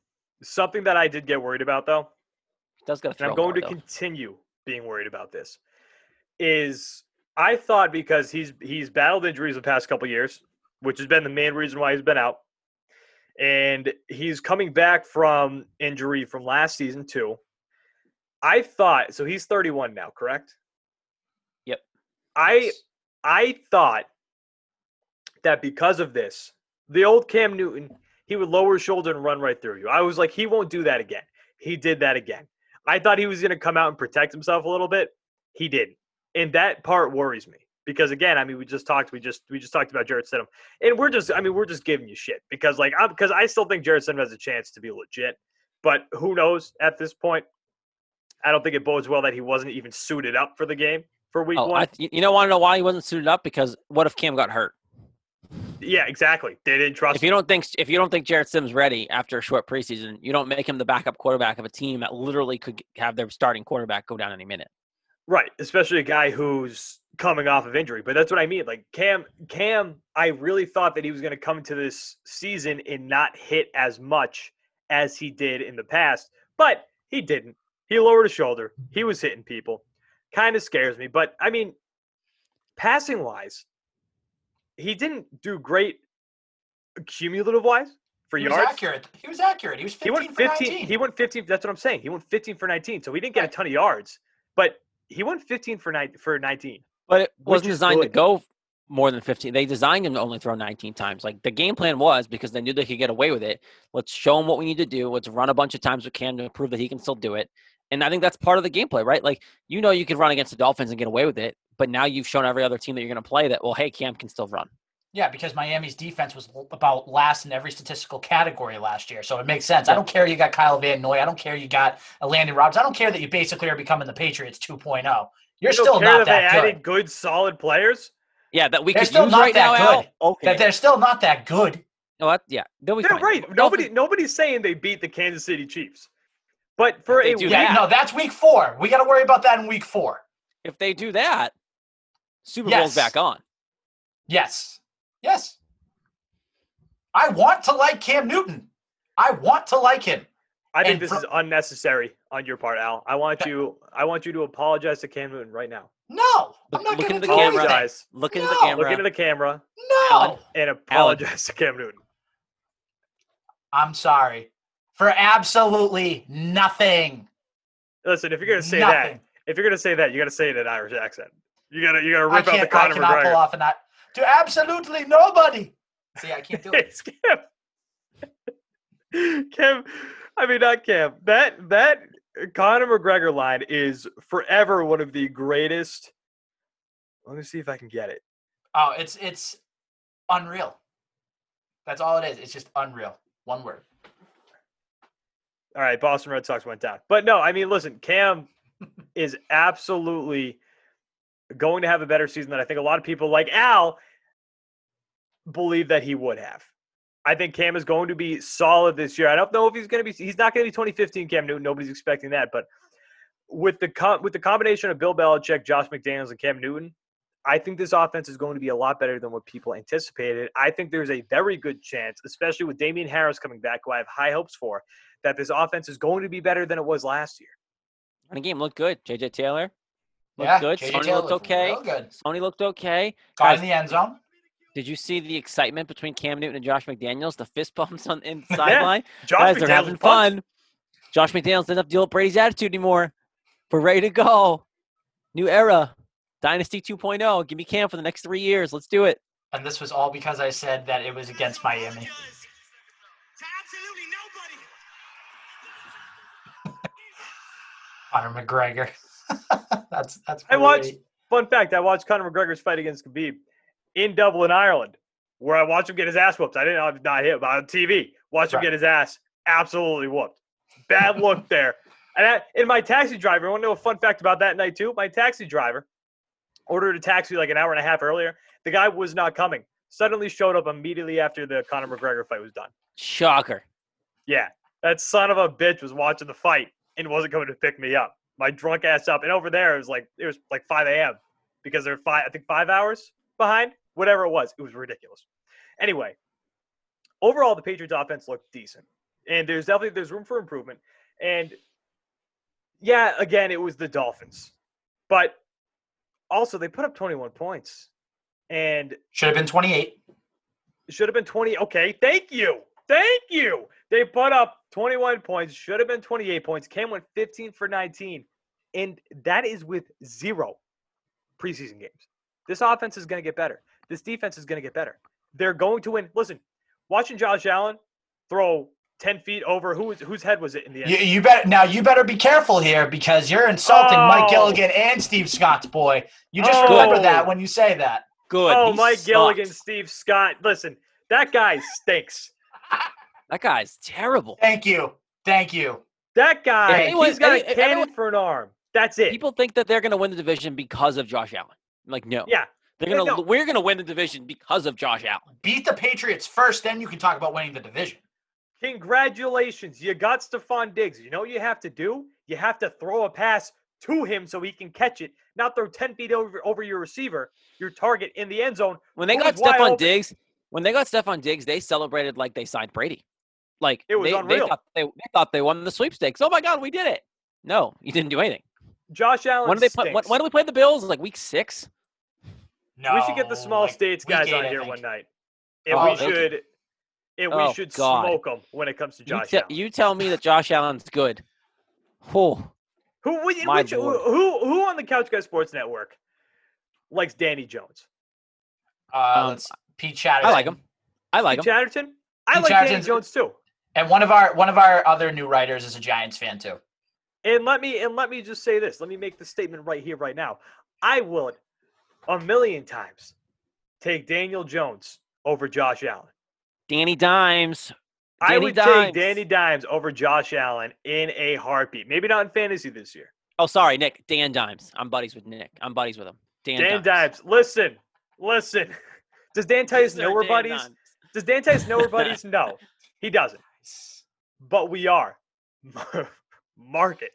Speaker 2: something that I did get worried about though,
Speaker 3: does
Speaker 2: and. I'm going to
Speaker 3: though.
Speaker 2: continue being worried about this, is I thought because he's he's battled injuries the past couple years, which has been the main reason why he's been out, and he's coming back from injury from last season too. I thought so. He's 31 now, correct?
Speaker 3: Yep.
Speaker 2: I
Speaker 4: Yes.
Speaker 2: I thought that because of this, the old Cam Newton, he would lower his shoulder and run right through you. I was like, he won't do that again. He did that again. I thought he was going to come out and protect himself a little bit. He didn't, and that part worries me because again, I mean, we just talked, we just we just talked about Jarrett Stidham, and we're just, I mean, we're just giving you shit because like I'm because I still think Jarrett Stidham has a chance to be legit, but who knows at this point. I don't think it bodes well that he wasn't even suited up for the game for week
Speaker 3: Oh,
Speaker 2: one.
Speaker 3: I, you know, want to know why he wasn't suited up? Because what if Cam got hurt?
Speaker 2: Yeah, exactly. They didn't trust
Speaker 3: if you don't think if you don't think Jared Sims ready after a short preseason, you don't make him the backup quarterback of a team that literally could have their starting quarterback go down any minute.
Speaker 2: Right, especially a guy who's coming off of injury. But that's what I mean. Like Cam, Cam, I really thought that he was going to come into this season and not hit as much as he did in the past, but he didn't. He lowered his shoulder. He was hitting people. Kind of scares me, but I mean, passing wise, he didn't do great cumulative wise for
Speaker 4: He was
Speaker 2: yards.
Speaker 4: accurate. He was accurate. He was 15
Speaker 2: He went
Speaker 4: for
Speaker 2: 15.
Speaker 4: 19.
Speaker 2: He went 15. That's what I'm saying. He went 15 for 19. So he didn't get a ton of yards, but he went 15 for nine for 19.
Speaker 3: But it wasn't designed to go more than 15. They designed him to only throw 19 times. Like the game plan was because they knew they could get away with it. Let's show him what we need to do. Let's run a bunch of times with Cam to prove that he can still do it. And I think that's part of the gameplay, right? Like you know you could run against the Dolphins and get away with it, but now you've shown every other team that you're going to play that well, hey, Cam can still run.
Speaker 4: Yeah, because Miami's defense was about last in every statistical category last year, so it makes sense. I don't care you got Kyle Van Noy. I don't care you got Elandon Roberts. I don't care that you basically are becoming the Patriots 2.0. You're still
Speaker 2: care
Speaker 4: not
Speaker 2: that
Speaker 4: that
Speaker 2: they
Speaker 4: good.
Speaker 2: added good, solid players.
Speaker 3: Yeah, that we
Speaker 4: They're
Speaker 3: could
Speaker 4: still
Speaker 3: use
Speaker 4: not
Speaker 3: right now,
Speaker 4: that
Speaker 3: Al.
Speaker 4: good.
Speaker 3: Okay.
Speaker 4: That they're still not that good.
Speaker 3: No, that, yeah, they'll be
Speaker 2: They're
Speaker 3: fine.
Speaker 2: right.
Speaker 3: Dolphins-
Speaker 2: Nobody, nobody's saying they beat the Kansas City Chiefs, but for
Speaker 3: They
Speaker 2: a week,
Speaker 4: Yeah,
Speaker 3: that.
Speaker 4: no, that's week four. We got to worry about that in week four.
Speaker 3: If they do that, Super
Speaker 4: Yes.
Speaker 3: Bowl's back on.
Speaker 4: Yes. Yes. I want to like Cam Newton. I want to like him.
Speaker 2: I think this
Speaker 4: fro-
Speaker 2: is unnecessary on your part, Al. I want you, I want you to apologize to Cam Newton right now.
Speaker 4: No, I'm
Speaker 3: Look-
Speaker 4: not
Speaker 3: look
Speaker 4: going to
Speaker 3: into the camera.
Speaker 4: anything.
Speaker 2: Apologize.
Speaker 3: Look into
Speaker 4: No.
Speaker 3: the camera.
Speaker 2: Look into the camera
Speaker 4: No,
Speaker 3: Alan.
Speaker 2: and apologize to Cam Newton.
Speaker 4: I'm sorry for absolutely nothing.
Speaker 2: Listen, if you're gonna say
Speaker 4: nothing.
Speaker 2: that, if you're gonna say that, you gotta say it in Irish accent. You gotta, you gotta rip out the
Speaker 4: can't. I
Speaker 2: Conor
Speaker 4: cannot pull off a not to absolutely nobody. See, I can't do it.
Speaker 2: Cam. Cam, I mean not Cam. That that Conor McGregor line is forever one of the greatest. Let me see if I can get it.
Speaker 4: Oh, it's it's unreal. That's all it is. It's just unreal. One word.
Speaker 2: All right, Boston Red Sox went down. But no, I mean, listen, Cam is absolutely going to have a better season than I think a lot of people like Al believe that he would have. I think Cam is going to be solid this year. I don't know if he's going to be he's not going to be 2015 Cam Newton. Nobody's expecting that, but with the com- with the combination of Bill Belichick, Josh McDaniels and Cam Newton, I think this offense is going to be a lot better than what people anticipated. I think there's a very good chance, especially with Damien Harris coming back, who I have high hopes for, that this offense is going to be better than it was last year.
Speaker 3: And the game looked good. JJ Taylor looked
Speaker 4: yeah,
Speaker 3: good.
Speaker 4: JJ
Speaker 3: Sony
Speaker 4: Taylor
Speaker 3: looked okay.
Speaker 4: Real good.
Speaker 3: Sony looked okay.
Speaker 4: Got
Speaker 3: Guys,
Speaker 4: in the end zone.
Speaker 3: Did you see the excitement between Cam Newton and Josh McDaniels? The fist bumps on in the sideline.
Speaker 2: Josh
Speaker 3: Guys, they're having
Speaker 2: was pumped.
Speaker 3: fun. Josh McDaniels doesn't have to deal with Brady's attitude anymore. We're ready to go. New era. Dynasty 2.0. Give me Cam for the next three years. Let's do it.
Speaker 4: And this was all because I said that it was against Miami. Conor McGregor. that's that's.
Speaker 2: I watched- Fun fact: I watched Conor McGregor's fight against Khabib in Dublin, Ireland, where I watched him get his ass whooped. I didn't know not him, but on TV, watched him
Speaker 4: Right.
Speaker 2: get his ass absolutely whooped. Bad look there. And I, in my taxi driver, I want to know a fun fact about that night too. My taxi driver ordered a taxi like an hour and a half earlier. The guy was not coming. Suddenly showed up immediately after the Conor McGregor fight was done.
Speaker 3: Shocker.
Speaker 2: Yeah, that son of a bitch was watching the fight and wasn't coming to pick me up. My drunk ass up, and over there it was like it was like 5 a.m. because they're five, I think five hours behind, whatever it was. It was ridiculous. Anyway, overall the Patriots offense looked decent, and there's definitely there's room for improvement. And yeah, again, it was the Dolphins, but also they put up 21 points, and
Speaker 4: Should have been 28.
Speaker 2: it should have been 20. Okay, thank you. Thank you. They put up 21 points, should have been 28 points. Cam went 15 for 19. And that is with zero preseason games. This offense is going to get better. This defense is going to get better. They're going to win. Listen, watching Josh Allen throw 10 feet over who was, whose head was it in the end?
Speaker 4: You, you better now. You better be careful here because you're insulting Mike
Speaker 2: Oh.
Speaker 4: Gilligan and Steve Scott's boy. You just
Speaker 2: Oh.
Speaker 4: remember that when you say that.
Speaker 3: Good.
Speaker 2: oh,
Speaker 3: He
Speaker 2: Mike Gilligan. Steve Scott. Listen, that guy stinks.
Speaker 3: That guy's terrible.
Speaker 4: Thank you. Thank you.
Speaker 2: That guy,
Speaker 3: anyone-
Speaker 2: he's got
Speaker 3: any-
Speaker 2: a
Speaker 3: if
Speaker 2: cannon
Speaker 3: anyone-
Speaker 2: for an arm. That's it.
Speaker 3: People think that they're going to win the division because of Josh Allen. I'm like, no.
Speaker 2: yeah.
Speaker 3: They're gonna.
Speaker 2: no.
Speaker 3: We're gonna win the division because of Josh Allen.
Speaker 4: Beat the Patriots first, then you can talk about winning the division.
Speaker 2: Congratulations. You got Stefon Diggs. You know what you have to do? You have to throw a pass to him so he can catch it, not throw 10 feet over, over your receiver, your target in the end zone.
Speaker 3: When they got
Speaker 2: was wide Stefon?
Speaker 3: Diggs, when they got Stefon Diggs, they celebrated like they signed Brady. Like
Speaker 2: It was
Speaker 3: they, they
Speaker 2: unreal.
Speaker 3: thought they, they thought they won the sweepstakes. Oh my God, we did it! No, you didn't do anything.
Speaker 2: Josh Allen
Speaker 3: When do they play? When,
Speaker 2: stinks.
Speaker 3: when did we play the Bills? Like week six.
Speaker 4: No,
Speaker 2: we should get the small
Speaker 4: like
Speaker 2: states guys
Speaker 4: eight,
Speaker 2: on here one night. And
Speaker 3: Oh,
Speaker 2: we
Speaker 3: thank you.
Speaker 2: should and we
Speaker 3: Oh,
Speaker 2: should
Speaker 3: God.
Speaker 2: smoke them when it comes to
Speaker 3: You,
Speaker 2: Josh
Speaker 3: te-
Speaker 2: Allen.
Speaker 3: you tell me that Josh Allen's good. Oh,
Speaker 2: who, which,
Speaker 3: My
Speaker 2: which, who,
Speaker 3: lord.
Speaker 2: who who on the Couch Guy Sports Network likes Danny Jones?
Speaker 4: Uh,
Speaker 3: Um,
Speaker 4: Pete Chatterton.
Speaker 3: I like him. I like him.
Speaker 2: Chatterton? I
Speaker 4: Pete
Speaker 2: like Danny Jones too.
Speaker 4: And one of our one of our other new writers is a Giants fan too.
Speaker 2: And let me and let me just say this. Let me make the statement right here, right now. I would a million times take Daniel Jones over Josh Allen.
Speaker 3: Danny Dimes.
Speaker 2: I would
Speaker 3: Dimes.
Speaker 2: take Danny Dimes over Josh Allen in a heartbeat. Maybe not in fantasy this year.
Speaker 3: Oh, sorry, Nick. Dan Dimes. I'm buddies with Nick. I'm buddies with him. Dan,
Speaker 2: Dan Dimes. Listen, listen. Does Dan Theis know we're
Speaker 3: Dan
Speaker 2: buddies?
Speaker 3: Dimes.
Speaker 2: Does Dan Theis know we're buddies? No, he doesn't. But we are. Mark it.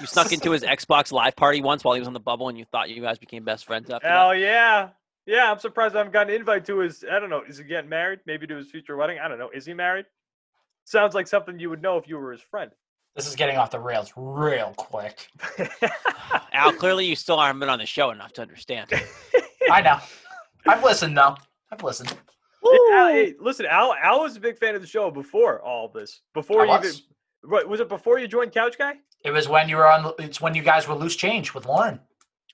Speaker 3: You snuck into his Xbox live party once while he was on the bubble, and you thought you guys became best friends after that.
Speaker 2: Hell yeah. Yeah, I'm surprised I haven't gotten an invite to his. I don't know. Is he getting married? Maybe to his future wedding? I don't know. Is he married? Sounds like something you would know if you were his friend.
Speaker 4: This is getting off the rails real quick.
Speaker 3: Al, clearly you still haven't been on the show enough to understand.
Speaker 4: I know. I've listened though. I've listened.
Speaker 2: Al, hey, listen, Al, Al was a big fan of the show before all this. Before
Speaker 4: I
Speaker 2: you even,
Speaker 4: was.
Speaker 2: What, was it before you joined Couch Guy?
Speaker 4: It was when you were on. It's when you guys were loose change with Lauren.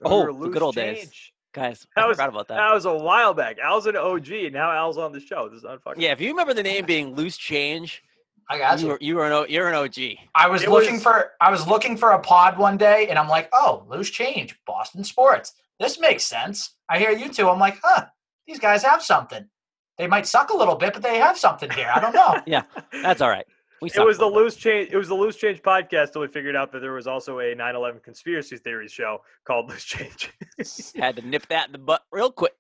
Speaker 2: Or we
Speaker 3: Oh,
Speaker 2: were
Speaker 3: the
Speaker 2: loose
Speaker 3: good old days. Guys,
Speaker 2: That
Speaker 3: I
Speaker 2: was-
Speaker 3: forgot about that.
Speaker 2: That was a while back. Al's an OG, and now Al's on the show. This is unfucking.
Speaker 3: yeah, if you remember the name being Loose Change,
Speaker 4: I got
Speaker 3: you
Speaker 4: you.
Speaker 3: were, you were an O- you're an OG.
Speaker 4: I was
Speaker 2: It
Speaker 4: looking
Speaker 2: was-
Speaker 4: for. I was looking for a pod one day, and I'm like, oh, loose change, Boston sports. This makes sense. I hear you two. I'm like, huh, these guys have something. They might suck a little bit, but they have something here. I don't know.
Speaker 3: Yeah, that's all right. We
Speaker 2: It was the
Speaker 3: little
Speaker 2: loose change. It was the loose change podcast till we figured out that there was also a 9/11 conspiracy theories show called Loose Change.
Speaker 3: Had to nip that in the butt real quick.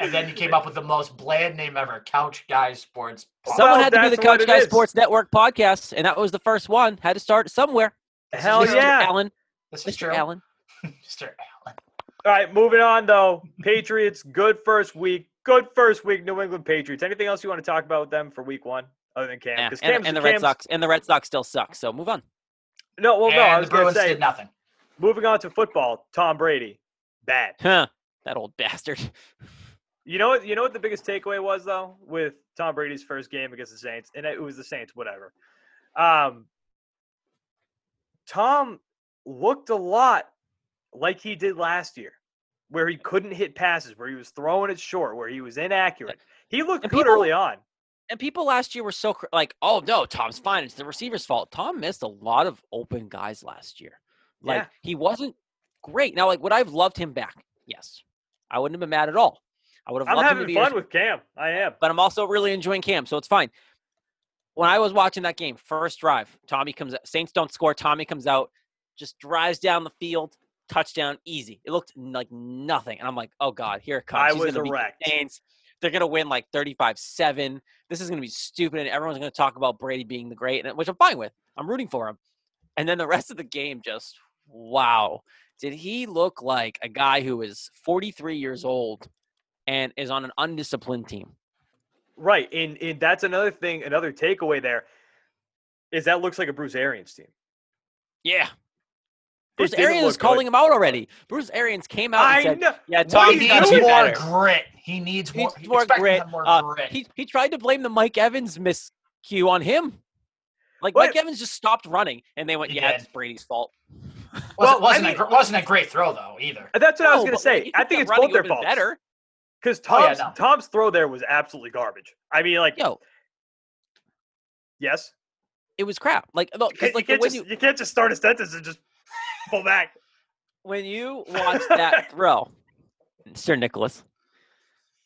Speaker 4: and then you came up with the most bland name ever, Couch Guys Sports. Pod.
Speaker 3: Someone
Speaker 2: Well,
Speaker 3: had to do the Couch Guy
Speaker 2: is.
Speaker 3: Sports Network podcast, and that was the first one. Had to start somewhere.
Speaker 2: Hell
Speaker 4: Mr.
Speaker 2: yeah!
Speaker 3: Allen,
Speaker 4: This is
Speaker 3: Mr.
Speaker 4: true.
Speaker 3: Allen.
Speaker 4: Mr. Allen.
Speaker 2: All right, moving on though. Patriots, good first week. Good first week. New England Patriots. Anything else you want to talk about with them for week one, other than Cam?
Speaker 3: Yeah,
Speaker 2: 'Cause
Speaker 3: and, and the Red
Speaker 2: Cam's-
Speaker 3: Sox and the Red Sox still suck. So move on.
Speaker 2: No, well, no.
Speaker 4: and
Speaker 2: I was going to say,
Speaker 4: did nothing.
Speaker 2: moving on to football. Tom Brady, bad.
Speaker 3: Huh? That old bastard.
Speaker 2: You know what? You know what the biggest takeaway was though with Tom Brady's first game against the Saints, and it was the Saints. Whatever. Um, Tom looked a lot like he did last year, where he couldn't hit passes, where he was throwing it short, where he was inaccurate. He looked
Speaker 3: And
Speaker 2: good
Speaker 3: people-
Speaker 2: early on.
Speaker 3: And people last year were so like, "Oh no, Tom's fine. It's the receiver's fault." Tom missed a lot of open guys last year. Like
Speaker 2: Yeah.
Speaker 3: he wasn't great. Now, like would I've loved him back? Yes, I wouldn't have been mad at all. I would have
Speaker 2: I'm
Speaker 3: loved him to
Speaker 2: having fun with Cam. I am.
Speaker 3: but I'm also really enjoying Cam, so it's fine. When I was watching that game, first drive, Tommy comes. out Saints don't score. Tommy comes out, just drives down the field, touchdown, easy. It looked like nothing, and I'm like, "Oh God, here it comes."
Speaker 2: I
Speaker 3: He's
Speaker 2: was
Speaker 3: the
Speaker 2: erect.
Speaker 3: Saints. They're gonna win like 35-7 this is going to be stupid and everyone's going to talk about Brady being the great, and which I'm fine with. I'm rooting for him. And then the rest of the game just wow. Did he look like a guy who is 43 years old and is on an undisciplined team?
Speaker 2: Right, and and that's another thing. Another takeaway there is that looks like a Bruce Arians team.
Speaker 3: Yeah.
Speaker 2: It
Speaker 3: Bruce
Speaker 2: didn't
Speaker 3: Arians
Speaker 2: look
Speaker 3: is calling
Speaker 2: good.
Speaker 3: him out already. Bruce Arians came out and said,
Speaker 2: know.
Speaker 3: "Yeah,
Speaker 4: What
Speaker 3: Tom,
Speaker 4: he
Speaker 3: gotta
Speaker 4: needs more
Speaker 3: better."
Speaker 4: grit. He needs
Speaker 3: He
Speaker 4: more.
Speaker 3: needs more
Speaker 4: expect him to
Speaker 3: grit.
Speaker 4: more
Speaker 3: Uh,
Speaker 4: grit.
Speaker 3: He he tried to blame the Mike Evans miscue on him. Like
Speaker 2: What?
Speaker 3: Mike Evans just stopped running, and they went,
Speaker 4: He
Speaker 3: "Yeah,
Speaker 4: did.
Speaker 3: it's Brady's fault."
Speaker 4: wasn't,
Speaker 2: well, I
Speaker 4: wasn't,
Speaker 2: mean-
Speaker 4: a, wasn't a great throw though either.
Speaker 2: That's what I was going to say. I think it's both their
Speaker 3: would've been
Speaker 2: faults.
Speaker 3: Better.
Speaker 2: Because
Speaker 4: Oh, yeah,
Speaker 2: Tom's,
Speaker 4: no.
Speaker 2: Tom's throw there was absolutely garbage. I mean, like,
Speaker 3: Yo,
Speaker 2: yes,
Speaker 3: it was crap. Like, look,
Speaker 2: you,
Speaker 3: 'cause, like
Speaker 2: can't
Speaker 3: when
Speaker 2: just,
Speaker 3: you
Speaker 2: you can't just start a sentence and just pull back.
Speaker 3: when you watch that throw, Sir Nicholas,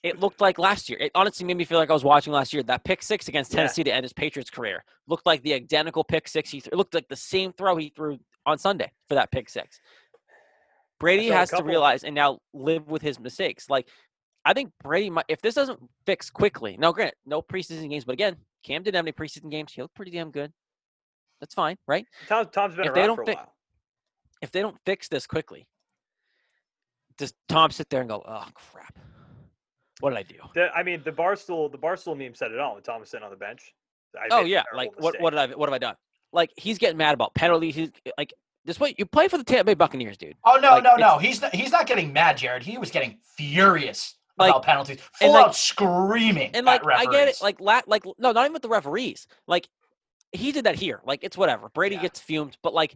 Speaker 3: it looked like last year. It honestly made me feel like I was watching last year. That pick six against
Speaker 2: Yeah.
Speaker 3: Tennessee to end his Patriots career looked like the identical pick six he threw. It looked like the same throw he threw on Sunday for that pick six. Brady has to realize and now live with his mistakes. Like, I think Brady might, if this doesn't fix quickly, now granted, no preseason games, but again, Cam didn't have any preseason games. He looked pretty damn good. That's fine, right?
Speaker 2: Tom, Tom's been
Speaker 3: If they
Speaker 2: around
Speaker 3: don't
Speaker 2: for a
Speaker 3: fi-
Speaker 2: while.
Speaker 3: If they don't fix this quickly, does Tom sit there and go, "Oh crap, what did I do?"
Speaker 2: The- I mean, the Barstool, the Barstool meme said it all when Tom was sitting on the bench. I
Speaker 3: Oh yeah, like what?
Speaker 2: mistake.
Speaker 3: What did I? What have I done? Like he's getting mad about penalties. He's like, this way you play for the Tampa Bay Buccaneers, dude.
Speaker 4: Oh no,
Speaker 3: Like,
Speaker 4: no, no. He's not. He's not getting mad, Jared. He was getting furious
Speaker 3: Like-
Speaker 4: about penalties,
Speaker 3: and,
Speaker 4: full
Speaker 3: like-
Speaker 4: out screaming.
Speaker 3: And like
Speaker 4: at
Speaker 3: I get it, like la- like no, not even with the referees. Like he did that here. Like it's whatever. Brady
Speaker 4: Yeah.
Speaker 3: gets fumed, but like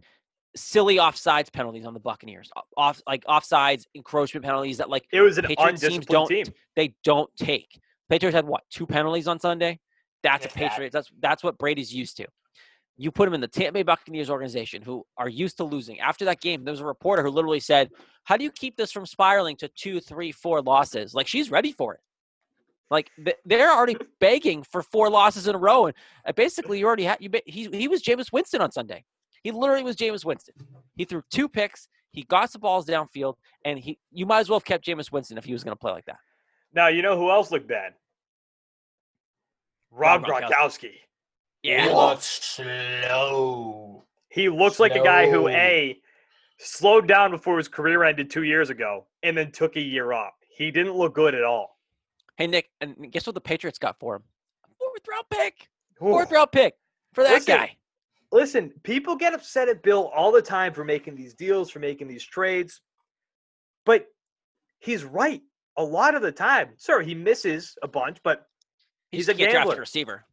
Speaker 3: silly offsides penalties on the Buccaneers, off like offsides encroachment penalties that like
Speaker 2: It was an
Speaker 3: Patriots teams don't
Speaker 2: team.
Speaker 3: they don't take. Patriots had what two penalties on Sunday. That's
Speaker 4: If
Speaker 3: a. Patriots. That's that's what Brady's used to. You put him in the Tampa Bay Buccaneers organization, who are used to losing. After that game, there was a reporter who literally said, "How do you keep this from spiraling to two, three, four losses?" Like she's ready for it. Like they're already begging for four losses in a row, and uh, basically you already had you. He he was Jameis Winston on Sunday. He literally was Jameis Winston. He threw two picks. He got the balls downfield, and he you might as well have kept Jameis Winston if he was going to play like that.
Speaker 2: Now you know who else looked bad? Rob
Speaker 3: Rob Gronkowski.
Speaker 2: Gronkowski.
Speaker 4: He looked slow.
Speaker 2: He looks like a guy who a slowed down before his career ended two years ago, and then took a year off. He didn't look good at all.
Speaker 3: Hey Nick, and guess what the Patriots got for him? Fourth round pick.
Speaker 2: Ooh.
Speaker 3: Fourth round pick for that
Speaker 2: Listen,
Speaker 3: guy.
Speaker 2: Listen, people get upset at Bill all the time for making these deals, for making these trades, but he's right a lot of the time. Sir, he misses a bunch, but
Speaker 3: He
Speaker 2: he's a gambler.
Speaker 3: receiver.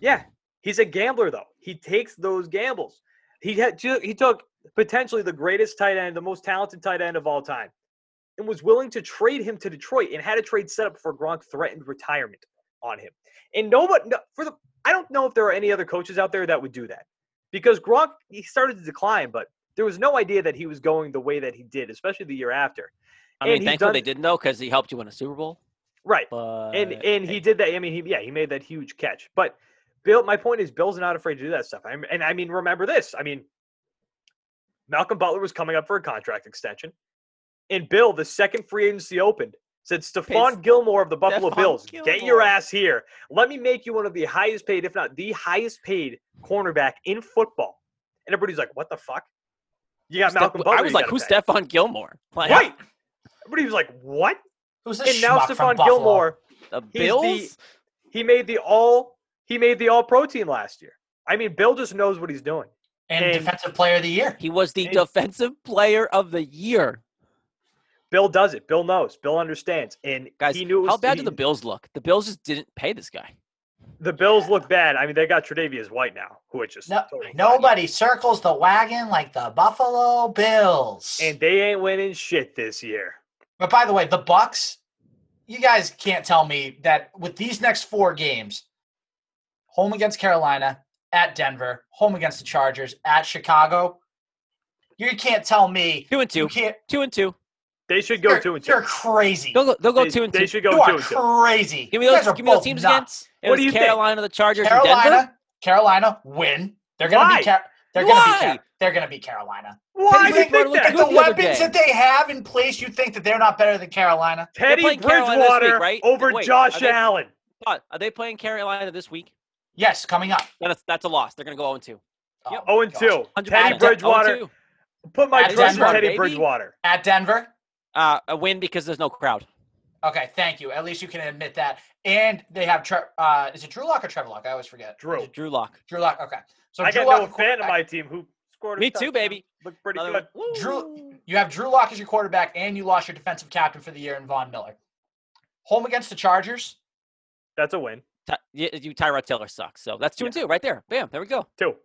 Speaker 2: Yeah, he's a gambler though. He takes those gambles. He had he took potentially the greatest tight end, the most talented tight end of all time, and was willing to trade him to Detroit and had a trade set up before Gronk threatened retirement on him. And nobody no, for the I don't know if there are any other coaches out there that would do that because Gronk he started to decline, but there was no idea that he was going the way that he did, especially the year after.
Speaker 3: I mean, thankfully
Speaker 2: done-
Speaker 3: they didn't know because he helped you win a Super Bowl.
Speaker 2: Right.
Speaker 3: But
Speaker 2: and and he did that. I mean, he yeah, he made that huge catch. But Bill, my point is, Bill's not afraid to do that stuff. I'm, and I mean, remember this. I mean, Malcolm Butler was coming up for a contract extension, and Bill, the second free agency opened, said, "Stephon Gilmore of the Buffalo
Speaker 3: Stephon
Speaker 2: Bills, get your ass here. Let me make you one of the highest paid, if not the highest paid, cornerback in football." And everybody's like, "What the fuck?" You got
Speaker 3: Steph-
Speaker 2: Malcolm Butler.
Speaker 3: I was like,
Speaker 2: gotta
Speaker 3: who's
Speaker 2: pay."
Speaker 3: Stephon Gilmore? Like,
Speaker 2: Right. Everybody was like, "What?"
Speaker 4: Who's this
Speaker 2: And now
Speaker 4: schmuck from
Speaker 2: Stephon Gilmore.
Speaker 3: The
Speaker 2: He's the-
Speaker 3: Bills?
Speaker 2: he made the all he made the all pro team last year. I mean, Bill just knows what he's doing.
Speaker 4: and,
Speaker 2: and-
Speaker 4: defensive player of the year.
Speaker 3: He was the
Speaker 2: And-
Speaker 3: defensive player of the year.
Speaker 2: Bill does it. Bill knows. Bill understands. And
Speaker 3: Guys,
Speaker 2: he knew it was,
Speaker 3: how bad
Speaker 2: he-
Speaker 3: did the Bills look? The Bills just didn't pay this guy.
Speaker 2: the Bills look bad. I mean, they got Tre'Davious White now, which is
Speaker 4: No,
Speaker 2: totally fine.
Speaker 4: nobody circles the wagon like the Buffalo Bills.
Speaker 2: And they ain't winning shit this year.
Speaker 4: But by the way, the Bucs, you guys can't tell me that with these next four games, home against Carolina, at Denver, home against the Chargers, at Chicago, you can't tell me
Speaker 3: Two and
Speaker 4: you
Speaker 3: two.
Speaker 4: can't.
Speaker 3: Two and two.
Speaker 2: They should go
Speaker 4: you're,
Speaker 2: two and 2
Speaker 4: You're crazy.
Speaker 3: They'll go, they'll go
Speaker 2: they,
Speaker 3: two and
Speaker 2: they should go
Speaker 4: you
Speaker 2: two
Speaker 4: are
Speaker 2: and two.
Speaker 4: crazy.
Speaker 3: Give me
Speaker 4: You
Speaker 3: those.
Speaker 4: guys are
Speaker 3: Give me those teams
Speaker 4: nuts.
Speaker 3: again. It
Speaker 2: What do you think?
Speaker 3: Carolina, the Chargers, and Denver.
Speaker 4: Carolina, Carolina win. They're gonna
Speaker 2: Why?
Speaker 4: be. Car- they're gonna
Speaker 3: Why?
Speaker 4: be. Car- they're gonna be Carolina.
Speaker 2: Why do you think
Speaker 3: Bridgewater
Speaker 2: that?
Speaker 3: good
Speaker 4: the
Speaker 3: the
Speaker 4: weapons that they have in place, you think that they're not better than Carolina?
Speaker 2: Teddy
Speaker 3: playing Carolina this week,
Speaker 2: Bridgewater
Speaker 3: right?
Speaker 2: over
Speaker 3: Wait,
Speaker 2: Josh
Speaker 3: are they-
Speaker 2: Allen.
Speaker 3: But are they playing Carolina this week?
Speaker 4: Yes, coming up.
Speaker 3: That's that's a loss. They're gonna go 0 2. Yep.
Speaker 2: Oh and 2.
Speaker 3: 100%.
Speaker 2: Teddy Bridgewater.
Speaker 3: 0-2.
Speaker 2: Put my
Speaker 4: At
Speaker 2: trust in Teddy. Bridgewater.
Speaker 4: At Denver.
Speaker 3: Uh, a win because there's no crowd.
Speaker 4: Okay, thank you. At least you can admit that. And they have Tre- uh is it Drew Lock or Trevor Lock? I always forget.
Speaker 2: Drew.
Speaker 3: Drew Lock.
Speaker 4: Drew Lock. Okay. So
Speaker 2: I
Speaker 4: Drew
Speaker 2: got
Speaker 4: Lock,
Speaker 2: no fan of my team who scored a
Speaker 3: Me too, baby.
Speaker 2: Looked pretty
Speaker 3: Another-
Speaker 2: good.
Speaker 3: Woo.
Speaker 4: Drew- You have Drew Lock as your quarterback, and you lost your defensive captain for the year in Von Miller. Home against the Chargers.
Speaker 2: That's a win.
Speaker 3: Ty- you, you Tyrod Taylor sucks. So that's two and two right there. Bam. There we go.
Speaker 2: Two.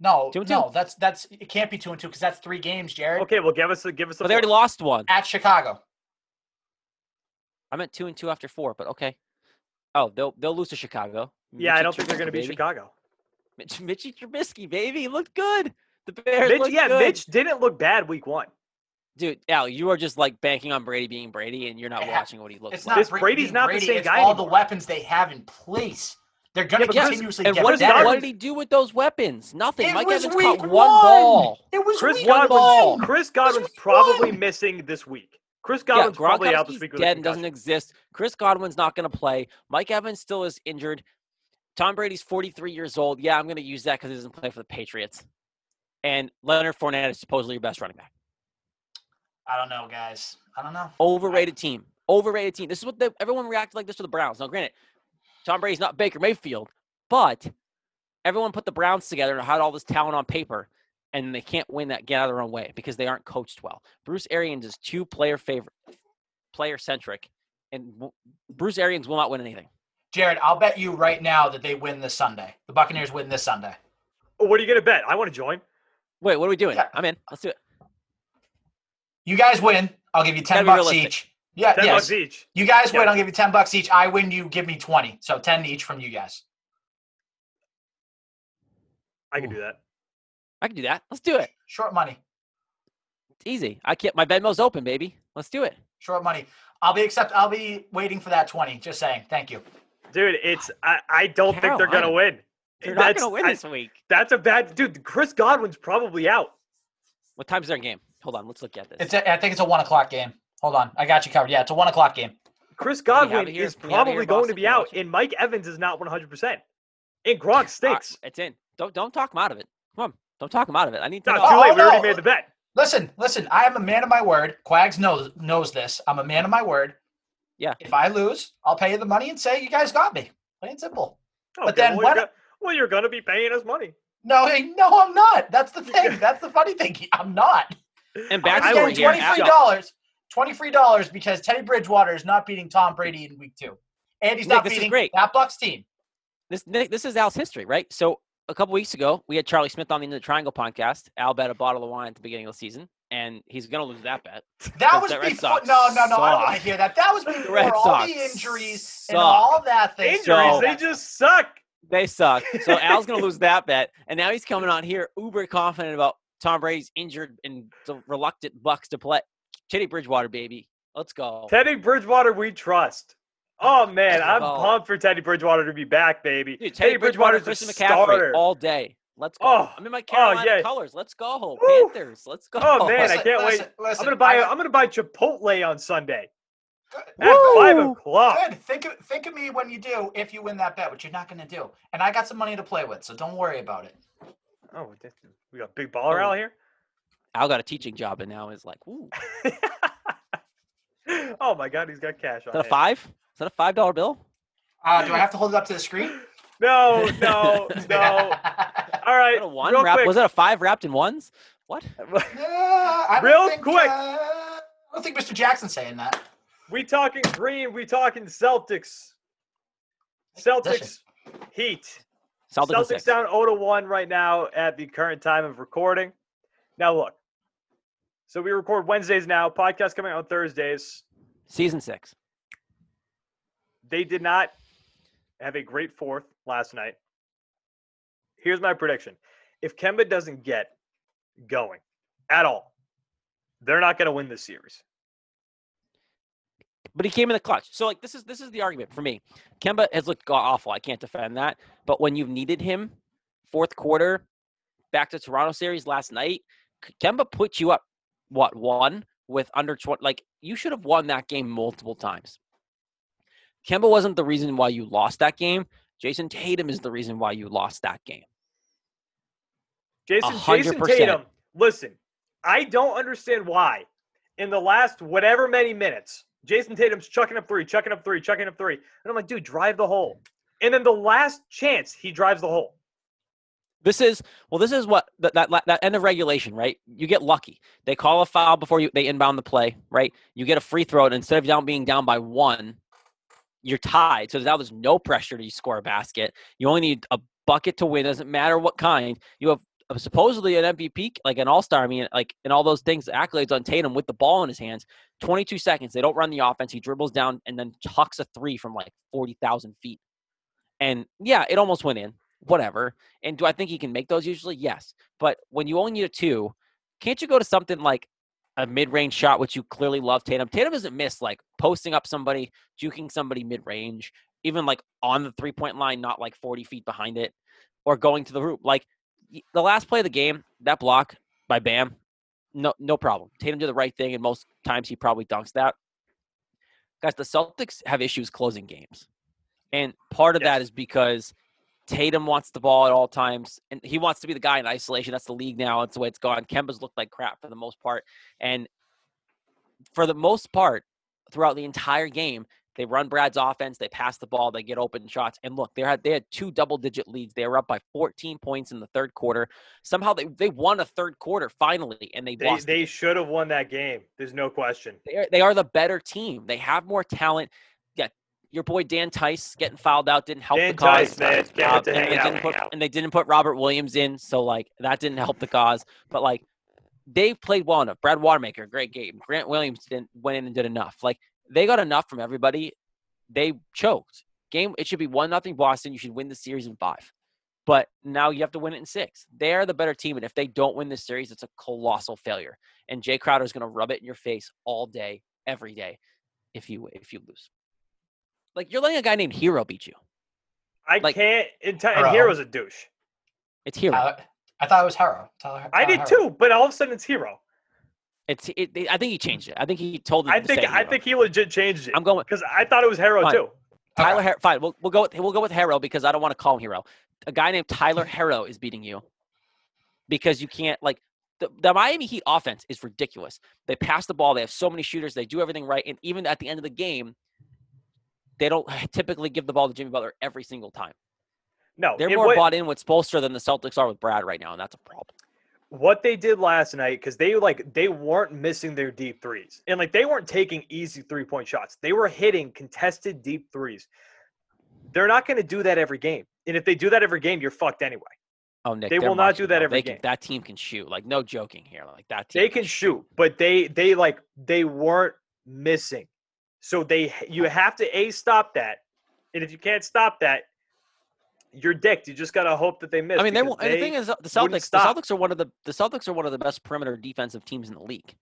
Speaker 4: No,
Speaker 3: Two two.
Speaker 4: no, that's that's it can't be two and two because that's three games, Jared.
Speaker 2: Okay, well give us a give us a
Speaker 3: But they already lost one.
Speaker 4: At Chicago.
Speaker 3: I meant two and two after four, but okay. Oh, they'll they'll lose to Chicago.
Speaker 2: Yeah, I don't think they're going to
Speaker 3: Trubisky,
Speaker 2: beat. Chicago.
Speaker 3: Mitch, Mitchie Trubisky, baby, he looked good. The Bears
Speaker 2: Mitch, yeah,
Speaker 3: good.
Speaker 2: Mitch didn't look bad week one.
Speaker 3: Dude, Al, you are just like banking on Brady being Brady, and you're not
Speaker 4: Yeah.
Speaker 3: watching what he looks
Speaker 4: It's
Speaker 3: like.
Speaker 4: not
Speaker 2: This Brady's
Speaker 4: being
Speaker 2: not the
Speaker 4: Brady,
Speaker 2: same
Speaker 4: it's
Speaker 2: guy
Speaker 4: all the weapons they have in place. They're going to
Speaker 2: but Chris-
Speaker 4: continuously
Speaker 3: and
Speaker 4: get
Speaker 3: what, did,
Speaker 4: better.
Speaker 3: what did he do with those weapons? Nothing.
Speaker 4: It
Speaker 3: Mike
Speaker 4: was
Speaker 3: Evans caught
Speaker 4: one.
Speaker 3: one ball.
Speaker 4: It was
Speaker 2: Chris
Speaker 4: week
Speaker 3: Godwin- ball.
Speaker 4: one.
Speaker 2: Chris
Speaker 4: was
Speaker 2: Godwin's probably
Speaker 4: one.
Speaker 2: missing this week. Chris
Speaker 3: Yeah,
Speaker 2: Godwin's probably out this week
Speaker 3: dead and doesn't exist. Chris Godwin's not going to play. Mike Evans still is injured. Tom Brady's 43 years old. Yeah, I'm going to use that because he doesn't play for the Patriots. And Leonard Fournette is supposedly your best running back.
Speaker 4: I don't know, guys. I don't know.
Speaker 3: Overrated team. Overrated team. This is what the, everyone reacted like this to the Browns. Now, granted, Tom Brady's not Baker Mayfield, but everyone put the Browns together and had all this talent on paper, and they can't win that get out of their own way because they aren't coached well. Bruce Arians is too player favorite, player centric, and Bruce Arians will not win anything.
Speaker 4: Jared, I'll bet you right now that they win this Sunday. The Buccaneers win this Sunday.
Speaker 2: Oh, what are you going to bet? I want to join.
Speaker 3: Wait, what are we doing?
Speaker 4: Yeah.
Speaker 3: I'm in. Let's do it.
Speaker 4: You guys win. I'll give you ten bucks
Speaker 3: realistic.
Speaker 4: each. Yeah,
Speaker 2: Ten
Speaker 4: yes.
Speaker 2: bucks each.
Speaker 4: You guys win. I'll give you ten bucks each. I win. You give me twenty. So ten each from you guys.
Speaker 2: I can
Speaker 3: Ooh.
Speaker 2: do that.
Speaker 3: I can do that. Let's do it.
Speaker 4: Short money.
Speaker 3: It's easy. I can't. My Venmo's open, baby. Let's do it.
Speaker 4: Short money. I'll be accept. I'll be waiting for that twenty. Just saying. Thank you.
Speaker 2: Dude, it's I, I don't think they're gonna
Speaker 3: Carolina.
Speaker 2: win.
Speaker 3: They're not
Speaker 2: That's-
Speaker 3: going to win
Speaker 2: I-
Speaker 3: this week.
Speaker 2: That's a bad dude. Chris Godwin's probably out.
Speaker 3: What time's their game? Hold on, let's look at this.
Speaker 4: It's. A, I think it's a one o'clock game. Hold on, I got you covered. Yeah, it's a one o'clock game.
Speaker 2: Chris Godwin
Speaker 3: it here?
Speaker 2: is
Speaker 3: Can we have it
Speaker 2: probably
Speaker 3: here,
Speaker 2: going to be out, and Mike Evans is not 100%. And Gronk stinks.
Speaker 3: it's in. Don't don't talk him out of it. Come on, don't talk him out of it. I need to
Speaker 2: No,
Speaker 3: know.
Speaker 2: too
Speaker 4: Oh,
Speaker 2: late. We already
Speaker 4: no.
Speaker 2: made the bet.
Speaker 4: Listen, listen. I am a man of my word. Quags knows knows this. I'm a man of my word.
Speaker 3: Yeah.
Speaker 4: If I lose, I'll pay you the money and say you guys got me. Plain and simple. But then
Speaker 2: well,
Speaker 4: what-
Speaker 2: you're, go- well, you're going to be paying us money.
Speaker 4: No, hey, no, I'm not. That's the thing. That's the funny thing. I'm not.
Speaker 3: And
Speaker 4: I'm
Speaker 3: backstory
Speaker 4: getting
Speaker 3: here.
Speaker 4: twenty free
Speaker 3: Al-
Speaker 4: dollars. Twenty free dollars because Teddy Bridgewater is not beating Tom Brady in week two, and he's
Speaker 3: Nick,
Speaker 4: not
Speaker 3: this is
Speaker 4: beating
Speaker 3: great.
Speaker 4: that Bucs team.
Speaker 3: This Nick, this is Al's history, right? So a couple weeks ago, we had Charlie Smith on the In the Triangle podcast. Al bet a bottle of wine at the beginning of the season, and he's going to lose that bet.
Speaker 4: That
Speaker 3: The
Speaker 4: was
Speaker 3: Red
Speaker 4: before.
Speaker 3: Sox
Speaker 4: No, no, no. I don't want to hear that. That was before
Speaker 3: Red
Speaker 4: all
Speaker 3: Sox
Speaker 4: the injuries and all that thing.
Speaker 2: Injuries,
Speaker 3: So-
Speaker 2: they just suck.
Speaker 3: They suck. So Al's going to lose that bet, and now he's coming on here uber confident about Tom Brady's injured and reluctant Bucs to play. Teddy Bridgewater, baby, let's go.
Speaker 2: Teddy Bridgewater, we trust. Oh, man. I'm
Speaker 3: Well-
Speaker 2: pumped for Teddy Bridgewater to be back, baby.
Speaker 3: Dude, Teddy Bridgewater,
Speaker 2: Bridgewater's a
Speaker 3: Christian McCaffrey
Speaker 2: starter.
Speaker 3: all day. Let's go.
Speaker 2: Oh,
Speaker 3: I'm in my
Speaker 2: oh,
Speaker 3: Carolina
Speaker 2: yeah.
Speaker 3: colors. Let's go,
Speaker 2: Woo.
Speaker 3: Panthers. Let's go.
Speaker 2: Oh, man, I can't wait.
Speaker 4: listen, listen,
Speaker 2: I'm gonna buy.
Speaker 4: I
Speaker 2: i
Speaker 4: got-
Speaker 2: I'm gonna buy Chipotle on Sunday
Speaker 4: Good.
Speaker 2: at five o'clock.
Speaker 4: Good. Think of think of me when you do if you win that bet, which you're not going to do. And I got some money to play with, so don't worry about it.
Speaker 2: Oh, we did- we got big baller
Speaker 3: Oh.
Speaker 2: out here.
Speaker 3: Al got a teaching job and now is like, ooh,
Speaker 2: oh my God, he's got cash on
Speaker 3: that a five? Is that a five dollar bill?
Speaker 4: Uh, do I have to hold it up to the screen?
Speaker 2: No, no, no. All right,
Speaker 3: Was that a one
Speaker 2: real
Speaker 3: wrap?
Speaker 2: quick.
Speaker 3: Was that a five wrapped in ones? What?
Speaker 4: Yeah,
Speaker 2: Real
Speaker 4: think,
Speaker 2: quick.
Speaker 4: uh, I don't think Mr. Jackson's saying that.
Speaker 2: we talking green. We talking Celtics. Celtics, Heat.
Speaker 3: Celtics,
Speaker 2: Celtics down 0 to 1 right now at the current time of recording. Now look. So we record Wednesdays now. Podcast coming out on Thursdays.
Speaker 3: Season six.
Speaker 2: They did not have a great fourth last night. Here's my prediction. If Kemba doesn't get going at all, they're not going to win this series.
Speaker 3: But he came in the clutch. So like this is this is the argument for me. Kemba has looked awful. I can't defend that. But when you've needed him, fourth quarter, back to Toronto series last night, Kemba put you up what one with under twenty. Like you should have won that game multiple times. Kemba wasn't the reason why you lost that game. Jayson Tatum is the reason why you lost that game.
Speaker 2: Jayson,
Speaker 3: Jayson.
Speaker 2: Tatum, listen, I don't understand why in the last whatever many minutes, Jayson Tatum's chucking up three, chucking up three, chucking up three. And I'm like, dude, drive the hole. And then the last chance, he drives the hole.
Speaker 3: This is well. This is what that, that that end of regulation, right? You get lucky. They call a foul before you they inbound the play, right? You get a free throw, and instead of down being down by one, you're tied. So now there's no pressure to score a basket. You only need a bucket to win. Doesn't matter what kind. You have uh, supposedly an MVP, like an All Star. I mean, like and all those things, accolades on Tatum with the ball in his hands. 22 seconds. They don't run the offense. He dribbles down and then hucks a three from like 40,000 feet. And yeah, it almost went in. Whatever. And do I think he can make those usually? Yes. But when you only need a two, can't you go to something like a mid-range shot, which you clearly love Tatum? Tatum doesn't miss like posting up somebody, juking somebody mid-range, even like on the three-point line, not like 40 feet behind it, or going to the hoop. Like the last play of the game, that block by Bam, no, no problem. Tatum did the right thing, and most times he probably dunks that. Guys, the Celtics have issues closing games. And part of that
Speaker 2: Yes.
Speaker 3: is because Tatum wants the ball at all times, and he wants to be the guy in isolation. That's the league now. That's the way it's gone. Kemba's looked like crap for the most part, and for the most part, throughout the entire game, they run Brad's offense. They pass the ball. They get open shots. And look, they had they had two double-digit leads. They were up by 14 points in the third quarter. Somehow they they won a third quarter finally, and they,
Speaker 2: They, they should have won that game. There's no question.
Speaker 3: they are, they are the better team. They have more talent. Your boy Dan Theis getting fouled out didn't help
Speaker 2: Dan
Speaker 3: the cause.
Speaker 2: Theis, man.
Speaker 3: Uh, and, they didn't put, and they didn't put Robert Williams in, so like that didn't help the cause. But like they played well enough. Brad Wanamaker, great game. Grant Williams didn't went in and did enough. Like they got enough from everybody. They choked. Game it should be one nothing Boston. You should win the series in five. But now you have to win it in six. They're the better team, and if they don't win this series, it's a colossal failure. And Jae Crowder is going to rub it in your face all day, every day. if you if you lose. Like you're letting a guy named Herro beat you.
Speaker 2: I
Speaker 3: Like-
Speaker 2: can't. And, and
Speaker 4: Bro.
Speaker 2: Herro's a douche.
Speaker 3: It's Herro.
Speaker 4: Uh, I thought it was Haro. Tyler,
Speaker 2: I did
Speaker 4: Haro.
Speaker 2: too, but all of a sudden it's Herro.
Speaker 3: it's it, I think he changed it. I think he told him
Speaker 2: I
Speaker 3: to
Speaker 2: think
Speaker 3: say
Speaker 2: I think he legit changed it
Speaker 3: I'm going
Speaker 2: because I thought it was Herro
Speaker 3: Fine.
Speaker 2: too.
Speaker 3: Tyler.
Speaker 4: Okay.
Speaker 3: Har- fine, we'll we'll go with we'll go with Herro because I don't want to call him Herro. A guy named Tyler Herro is beating you because you can't like the, the Miami Heat offense is ridiculous. They pass the ball. They have so many shooters. They do everything right, and even at the end of the game, they don't typically give the ball to Jimmy Butler every single time.
Speaker 2: No,
Speaker 3: They're more
Speaker 2: wa-
Speaker 3: bought in with Spoelstra than the Celtics are with Brad right now, and that's a problem.
Speaker 2: what they did last night because they like they weren't missing their deep threes and like they weren't taking easy three point shots. They were hitting contested deep threes. They're not going to do that every game, and if they do that every game, you're fucked anyway.
Speaker 3: Oh, Nick,
Speaker 2: They will not do that every
Speaker 3: They can-
Speaker 2: game.
Speaker 3: That team can shoot. Like no joking here. Like that team.
Speaker 2: They can shoot, but they they like they weren't missing. So they you have to a stop that, and if you can't stop that, you're dicked. You just gotta hope that they miss.
Speaker 3: I mean, they won't. And the thing is, the Celtics. The. Celtics are one of the the Celtics are one of the best perimeter defensive teams in the league.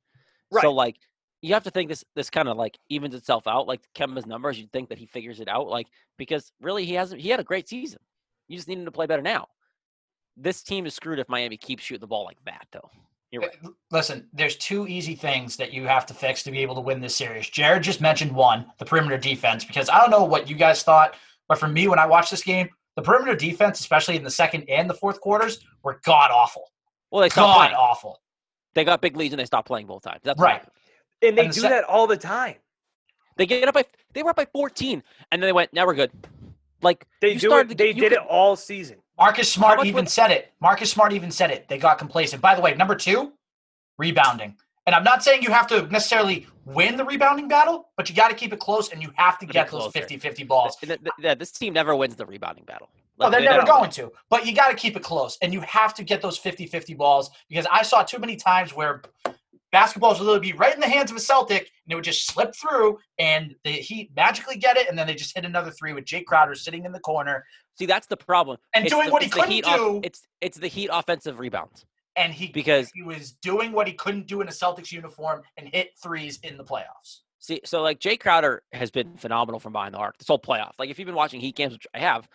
Speaker 2: Right.
Speaker 3: So like, you have to think this this kind of like evens itself out. Like Kemba's numbers, you'd think that he figures it out. Like because really he hasn't. He had a great season. You just need him to play better now. This team is screwed if Miami keeps shooting the ball like that, though. You're right.
Speaker 4: Listen, there's two easy things that you have to fix to be able to win this series. Jared just mentioned one, the perimeter defense, because I don't know what you guys thought, but for me, when I watched this game, the perimeter defense, especially in the second and the fourth quarters, were god awful.
Speaker 3: Well, they stopped
Speaker 4: God
Speaker 3: playing.
Speaker 4: awful.
Speaker 3: They got big leads and they stopped playing both times. That's
Speaker 4: Right.
Speaker 2: and they
Speaker 4: and the
Speaker 2: do
Speaker 4: se-
Speaker 2: that all the time.
Speaker 3: They get up by they were up by 14, and then they went, "Now we're good." Like
Speaker 2: They
Speaker 3: you
Speaker 2: do
Speaker 3: started
Speaker 2: it. They
Speaker 3: you
Speaker 2: did
Speaker 3: could-
Speaker 2: it all season.
Speaker 4: Marcus Smart even
Speaker 3: would-
Speaker 4: said it. Marcus Smart even said it. They got complacent. By the way, number two, rebounding. And I'm not saying you have to necessarily win the rebounding battle, but you got to keep it close and you have to get those
Speaker 3: closer.
Speaker 4: 50 50 balls.
Speaker 3: Th- th- yeah, this team never wins the rebounding battle.
Speaker 4: No, they're
Speaker 3: they
Speaker 4: never
Speaker 3: never
Speaker 4: going to. But you got to keep it close, and you have to get those 50-50 balls because I saw too many times where basketballs would literally be right in the hands of a Celtic, and it would just slip through, and the Heat magically get it, and then they just hit another three with Jae Crowder sitting in the corner,
Speaker 3: See, that's the problem.
Speaker 4: And
Speaker 3: It's
Speaker 4: doing
Speaker 3: the-
Speaker 4: what he couldn't
Speaker 3: Heat off-
Speaker 4: do-
Speaker 3: it's it's the Heat offensive rebounds
Speaker 4: and he
Speaker 3: because
Speaker 4: he was doing what he couldn't do in a Celtics uniform and hit threes in the playoffs.
Speaker 3: see, so like Jae Crowder has been phenomenal from behind the arc this whole playoff. Like if you've been watching Heat games, which I have,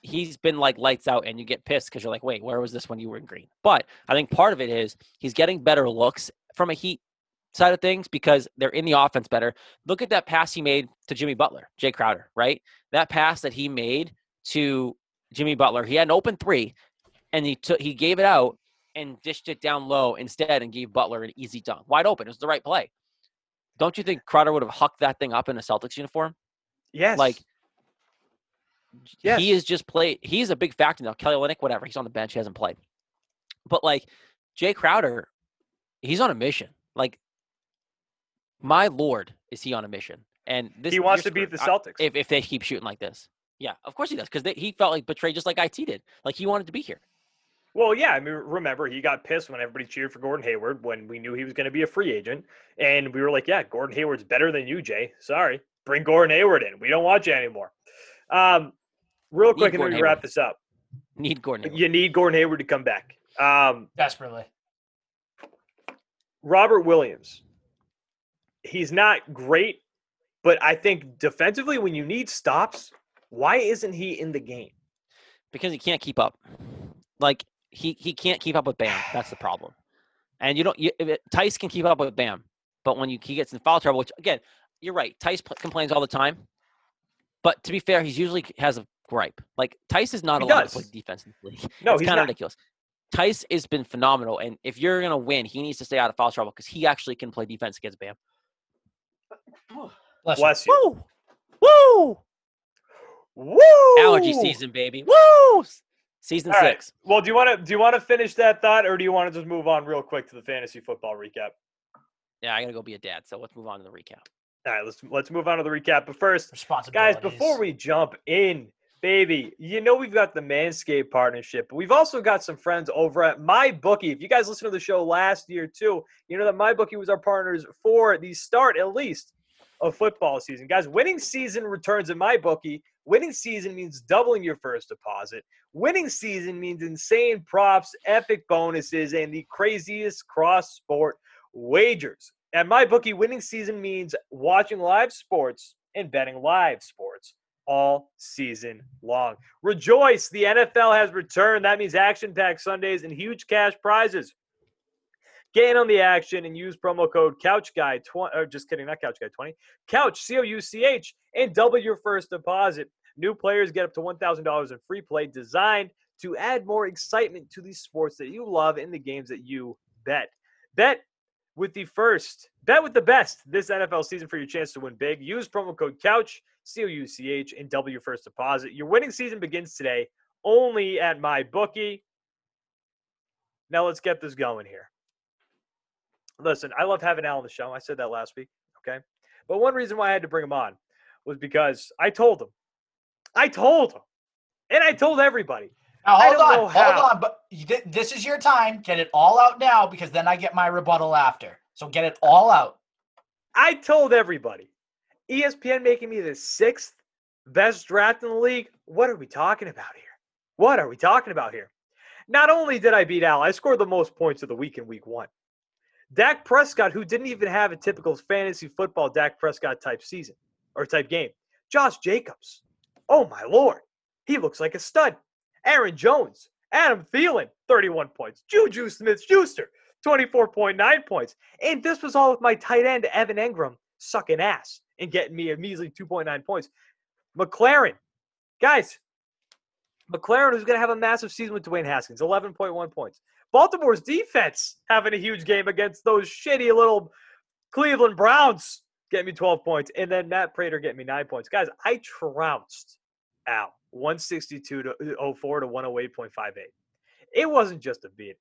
Speaker 3: he's been like lights out, and you get pissed because you're like, wait, where was this when you were in green? But I think part of it is he's getting better looks from a Heat side of things because they're in the offense better. Look at that pass he made to Jimmy Butler, Jae Crowder, right? That pass that he made to Jimmy Butler, he had an open three, and he took he gave it out and dished it down low instead and gave Butler an easy dunk, wide open. It was the right play. Don't you think Crowder would have hucked that thing up in a Celtics uniform?
Speaker 2: Yes.
Speaker 3: Like
Speaker 2: Yes.
Speaker 3: he is just played. He's a big factor now. Kelly Olynyk, whatever, he's on the bench, he hasn't played. But like Jae Crowder, he's on a mission. Like my lord, is he on a mission? And this
Speaker 2: he wants
Speaker 3: you're
Speaker 2: to beat the
Speaker 3: screwed. I-
Speaker 2: Celtics.
Speaker 3: if if they keep shooting like this. Yeah, of course he does because he felt like betrayed just like it did. Like he wanted to be here.
Speaker 2: Well, yeah, I mean, remember he got pissed when everybody cheered for Gordon Hayward when we knew he was going to be a free agent, and we were like, "Yeah, Gordon Hayward's better than you, Jae. Sorry, bring Gordon Hayward in. We don't want you anymore." Um, real
Speaker 3: Need
Speaker 2: quick, and then
Speaker 3: Gordon
Speaker 2: we wrap this up.
Speaker 3: Need Gordon. Hayward.
Speaker 2: You need Gordon Hayward to come back. Um,
Speaker 4: Desperately.
Speaker 2: Robert Williams, he's not great, but I think defensively, when you need stops, why isn't he in the game?
Speaker 3: because he can't keep up. Like he he can't keep up with Bam. That's the problem. And you don't. You, Theis can keep up with Bam, but when you he gets in foul trouble, which again, you're right. Theis pl- complains all the time. But to be fair, he's usually has a gripe. Like Theis is not
Speaker 2: He
Speaker 3: allowed
Speaker 2: does.
Speaker 3: to play defense in the league.
Speaker 2: No,
Speaker 3: it's
Speaker 2: he's
Speaker 3: kind of ridiculous. Theis has been phenomenal, and if you're gonna win, he needs to stay out of foul trouble because he actually can play defense against Bam.
Speaker 4: Bless you.
Speaker 2: Bless you.
Speaker 3: Woo! Woo!
Speaker 2: Woo!
Speaker 3: Allergy season, baby. Woo! Season
Speaker 2: All right.
Speaker 3: six.
Speaker 2: Well, do you want to do you want to finish that thought, or do you want to just move on real quick to the fantasy football recap?
Speaker 3: Yeah, I gotta go be a dad. So let's move on to the recap.
Speaker 2: All right, let's let's move on to the recap. But first, guys, before we jump in, baby, you know we've got the Manscaped partnership, but we've also got some friends over at MyBookie. If you guys listened to the show last year too, you know that MyBookie was our partners for the start, at least, of football season. Guys, winning season returns at MyBookie. Winning season means doubling your first deposit. Winning season means insane props, epic bonuses, and the craziest cross sport wagers. At my bookie, winning season means watching live sports and betting live sports all season long. Rejoice! The NFL has returned. That means action packed Sundays and huge cash prizes. Get in on the action and use promo code CouchGuy20, or just kidding, not CouchGuy20, Couch, C O U C H, and double your first deposit. New players get up to $1,000 in free play designed to add more excitement to the sports that you love and the games that you bet. Bet with the first, bet with the best this NFL season for your chance to win big. Use promo code COUCH, C O U C H, and double your first deposit. Your winning season begins today only at my bookie. Now let's get this going here. Listen, I love having Al on the show. I said that last week. Okay. But one reason why I had to bring him on was because I told him. I told him. And I told everybody.
Speaker 4: Now hold on, hold on. But this is your time. Get it all out now because then I get my rebuttal after. So get it all out.
Speaker 2: I told everybody. ESPN making me the sixth best draft in the league. What are we talking about here? What are we talking about here? Not only did I beat Al, I scored the most points of the week in week one. Dak Prescott, who didn't even have a typical fantasy football Dak Prescott type season or type game. Josh Jacobs. Oh my lord. He looks like a stud. Aaron Jones, Adam Thielen, 31 points. Juju Smith Schuster, 24.9 points. And this was all with my tight end, Evan Engram, sucking ass and getting me a measly 2.9 points. McLaurin, guys, McLaurin is going to have a massive season with Dwayne Haskins, 11.1 points. Baltimore's defense having a huge game against those shitty little Cleveland Browns, getting me 12 points. And then Matt Prater getting me nine points. Guys, I trounced out 162 to uh, 04 to 108.58. It wasn't just a beat.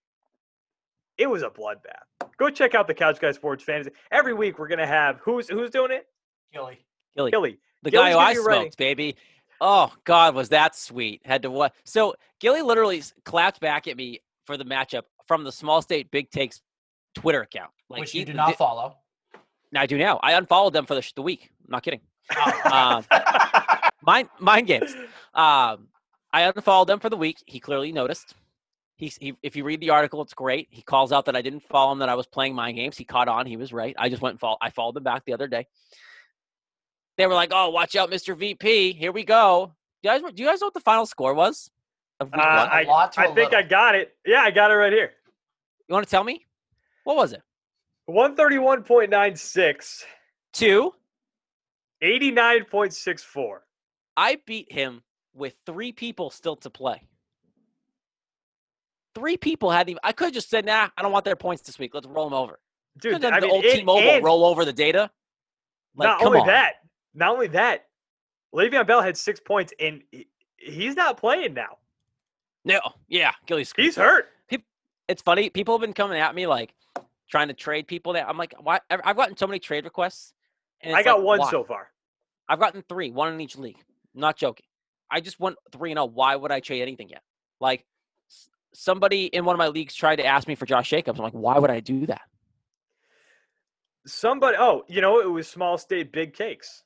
Speaker 2: It was a bloodbath. Go check out the Couch Guy Sports Fantasy. Every week we're gonna have who's who's doing it?
Speaker 4: Gilly.
Speaker 3: Gilly,
Speaker 2: Gilly.
Speaker 3: the
Speaker 2: Gilly's
Speaker 3: guy who I
Speaker 2: be writing-
Speaker 3: smoked, baby. Oh God, was that sweet? Had to what? So Gilly literally clapped back at me for the matchup from the Small State Big Takes Twitter account. Like
Speaker 4: which you do not
Speaker 3: di-
Speaker 4: follow.
Speaker 3: I do now. I unfollowed them for the, sh- the week. I'm not kidding.
Speaker 4: Oh,
Speaker 3: Um, Mind mind games. Um, I unfollowed them for the week. He clearly noticed. He's, he, if you read the article, it's great. He calls out that I didn't follow him, that I was playing mind games. He caught on. He was right. I just went and follow, I followed them back the other day. They were like, "Oh, watch out, Mr. VP. Here we go." Do you guys, do you guys know what the final score was? Of week
Speaker 2: Uh,
Speaker 3: one?
Speaker 2: I,
Speaker 4: A lot to
Speaker 2: I
Speaker 4: a
Speaker 2: think I got it. Yeah, I got it right here.
Speaker 3: you want to tell me? What was it?
Speaker 2: 131.96,
Speaker 3: Two.
Speaker 2: 89.64.
Speaker 3: I beat him with three people still to play. Three people had even. I could have just said, "Nah, I don't want their points this week. Let's roll them over."
Speaker 2: Dude, I mean,
Speaker 3: the old T-Mobile roll over the data. Like,
Speaker 2: not
Speaker 3: come
Speaker 2: only
Speaker 3: on.
Speaker 2: that, not only that, Le'Veon Bell had six points, and he's not playing now.
Speaker 3: No, yeah, Gilly screwed.
Speaker 2: He's hurt.
Speaker 3: It's funny. People have been coming at me like trying to trade people. That I'm like, why? I've gotten so many trade requests.
Speaker 2: I got
Speaker 3: like,
Speaker 2: one
Speaker 3: why?
Speaker 2: so far.
Speaker 3: I've gotten three, one in each league. not joking. I just went three and zero. Why would I trade anything yet? Like somebody in one of my leagues tried to ask me for Josh Jacobs. I'm like, why would I do that?
Speaker 2: Somebody, oh, you know, it was Small State Big Cakes.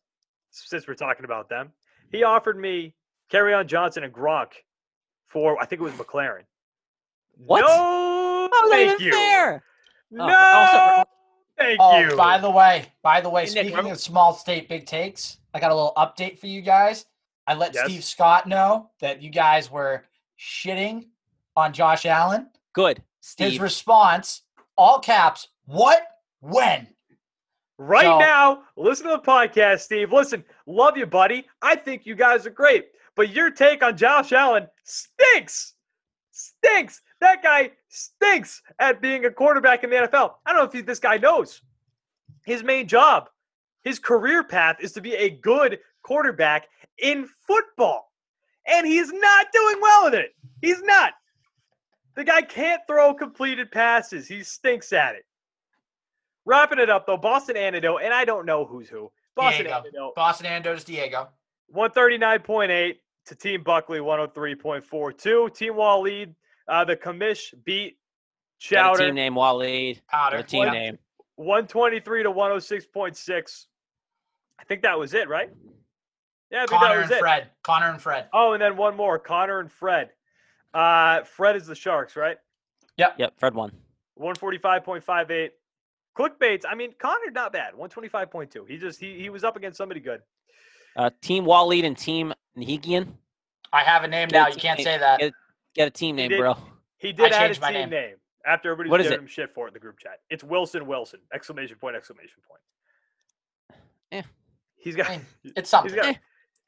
Speaker 2: Since we're talking about them, he offered me on Johnson and Gronk for I think it was McLaurin.
Speaker 3: What?
Speaker 2: No,
Speaker 3: How is
Speaker 2: thank
Speaker 3: even
Speaker 2: you.
Speaker 3: fair?
Speaker 2: No,
Speaker 3: Oh, also-
Speaker 2: thank
Speaker 4: Oh,
Speaker 2: you.
Speaker 4: by the way, by the way,
Speaker 3: Nick,
Speaker 4: speaking
Speaker 3: remember-
Speaker 4: of small state big takes, I got a little update for you guys. I let
Speaker 2: Yes.
Speaker 4: Steve Scott know that you guys were shitting on Josh Allen.
Speaker 3: Good,
Speaker 4: His response, all caps, what? When?
Speaker 2: Right
Speaker 4: So-
Speaker 2: now, listen to the podcast, Steve. Listen, love you, buddy. I think you guys are great. But your take on Josh Allen stinks. Stinks. That guy stinks at being a quarterback in the NFL. I don't know if he- this guy knows. His main job, his career path is to be a good quarterback in football. And he's not doing well with it. He's not. The guy can't throw completed passes. He stinks at it. Wrapping it up though, Boston Antidote, and I don't know who's who. Boston
Speaker 4: Diego.
Speaker 2: Antidote,
Speaker 4: Boston Antidote is Diego.
Speaker 2: 139.8 to Team Buckley, 103.42. Team Wall lead. Uh, the commish beat
Speaker 3: Got a
Speaker 2: Chowder,
Speaker 3: team name Waleed.
Speaker 4: Powder.
Speaker 3: Got a team
Speaker 2: What?
Speaker 3: name.
Speaker 2: 123 to 106.6. I think that was it, right? Yeah, I think that
Speaker 4: Connor
Speaker 2: was
Speaker 4: and
Speaker 2: it.
Speaker 4: Fred. Connor and Fred.
Speaker 2: Oh, and then one more, Connor and Fred. Uh, Fred is the Sharks, right?
Speaker 3: Yep. Yep, Fred won.
Speaker 2: 145.58. clickbaits. I mean, Connor not bad. 125.2. He just he he was up against somebody good.
Speaker 3: Uh, team Waleed and Team Nahigian.
Speaker 4: I have a name
Speaker 3: Get a
Speaker 4: now. You can't
Speaker 3: name.
Speaker 4: say that.
Speaker 3: Get, get a team name,
Speaker 2: did.
Speaker 3: bro.
Speaker 2: He did
Speaker 4: I
Speaker 2: add
Speaker 4: changed
Speaker 2: his
Speaker 4: my
Speaker 2: team name.
Speaker 4: name.
Speaker 2: after everybody
Speaker 3: What
Speaker 2: was
Speaker 3: is
Speaker 2: giving
Speaker 3: it?
Speaker 2: him shit for it in the group chat. It's Wilson Wilson! Exclamation point! Exclamation point!
Speaker 3: Yeah,
Speaker 2: He's got
Speaker 4: I mean,
Speaker 2: he's
Speaker 4: It's something.
Speaker 2: got
Speaker 3: Eh.
Speaker 2: he's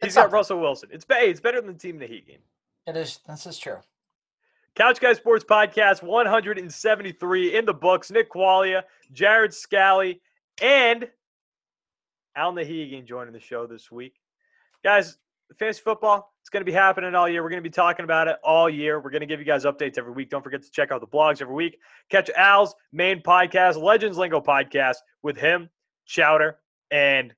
Speaker 4: It's
Speaker 2: got
Speaker 4: something.
Speaker 2: Russell Wilson. It's ba- it's better than Team Nahegan.
Speaker 4: It is. This is true.
Speaker 2: Couch Guy Sports Podcast 173 in the books. Nick Qualia, Jared Scally, and Al Nahegan joining the show this week. Guys, fantasy football, it's going to be happening all year. We're going to be talking about it all year. We're going to give you guys updates every week. Don't forget to check out the blogs every week. Catch Al's main podcast, Legends Lingo podcast, with him, Chowder, and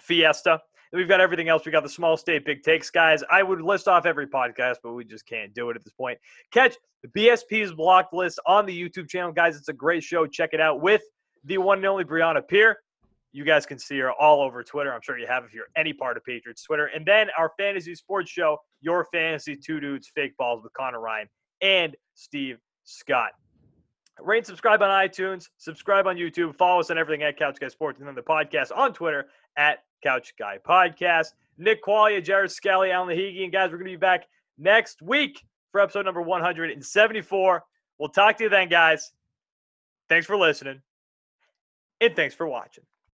Speaker 2: Fiesta. We've got everything else. We got the small state big takes, guys. I would list off every podcast, but we just can't do it at this point. Catch the BSP's blocked list on the YouTube channel, guys. It's a great show. Check it out with the one and only Brianna Peer. You guys can see her all over Twitter. I'm sure you have if you're any part of Patriots Twitter. And then our fantasy sports show, Your Fantasy Two Dudes Fake Balls with Connor Ryan and Steve Scott. Rate subscribe on iTunes, subscribe on YouTube, follow us on everything at Couch Guy Sports, and then the podcast on Twitter at Couch Guy Podcast. Nick Qualia, Jared Scally, Alan Lahigi, and guys, we're going to be back next week for episode number 174. We'll talk to you then, guys. Thanks for listening, and thanks for watching.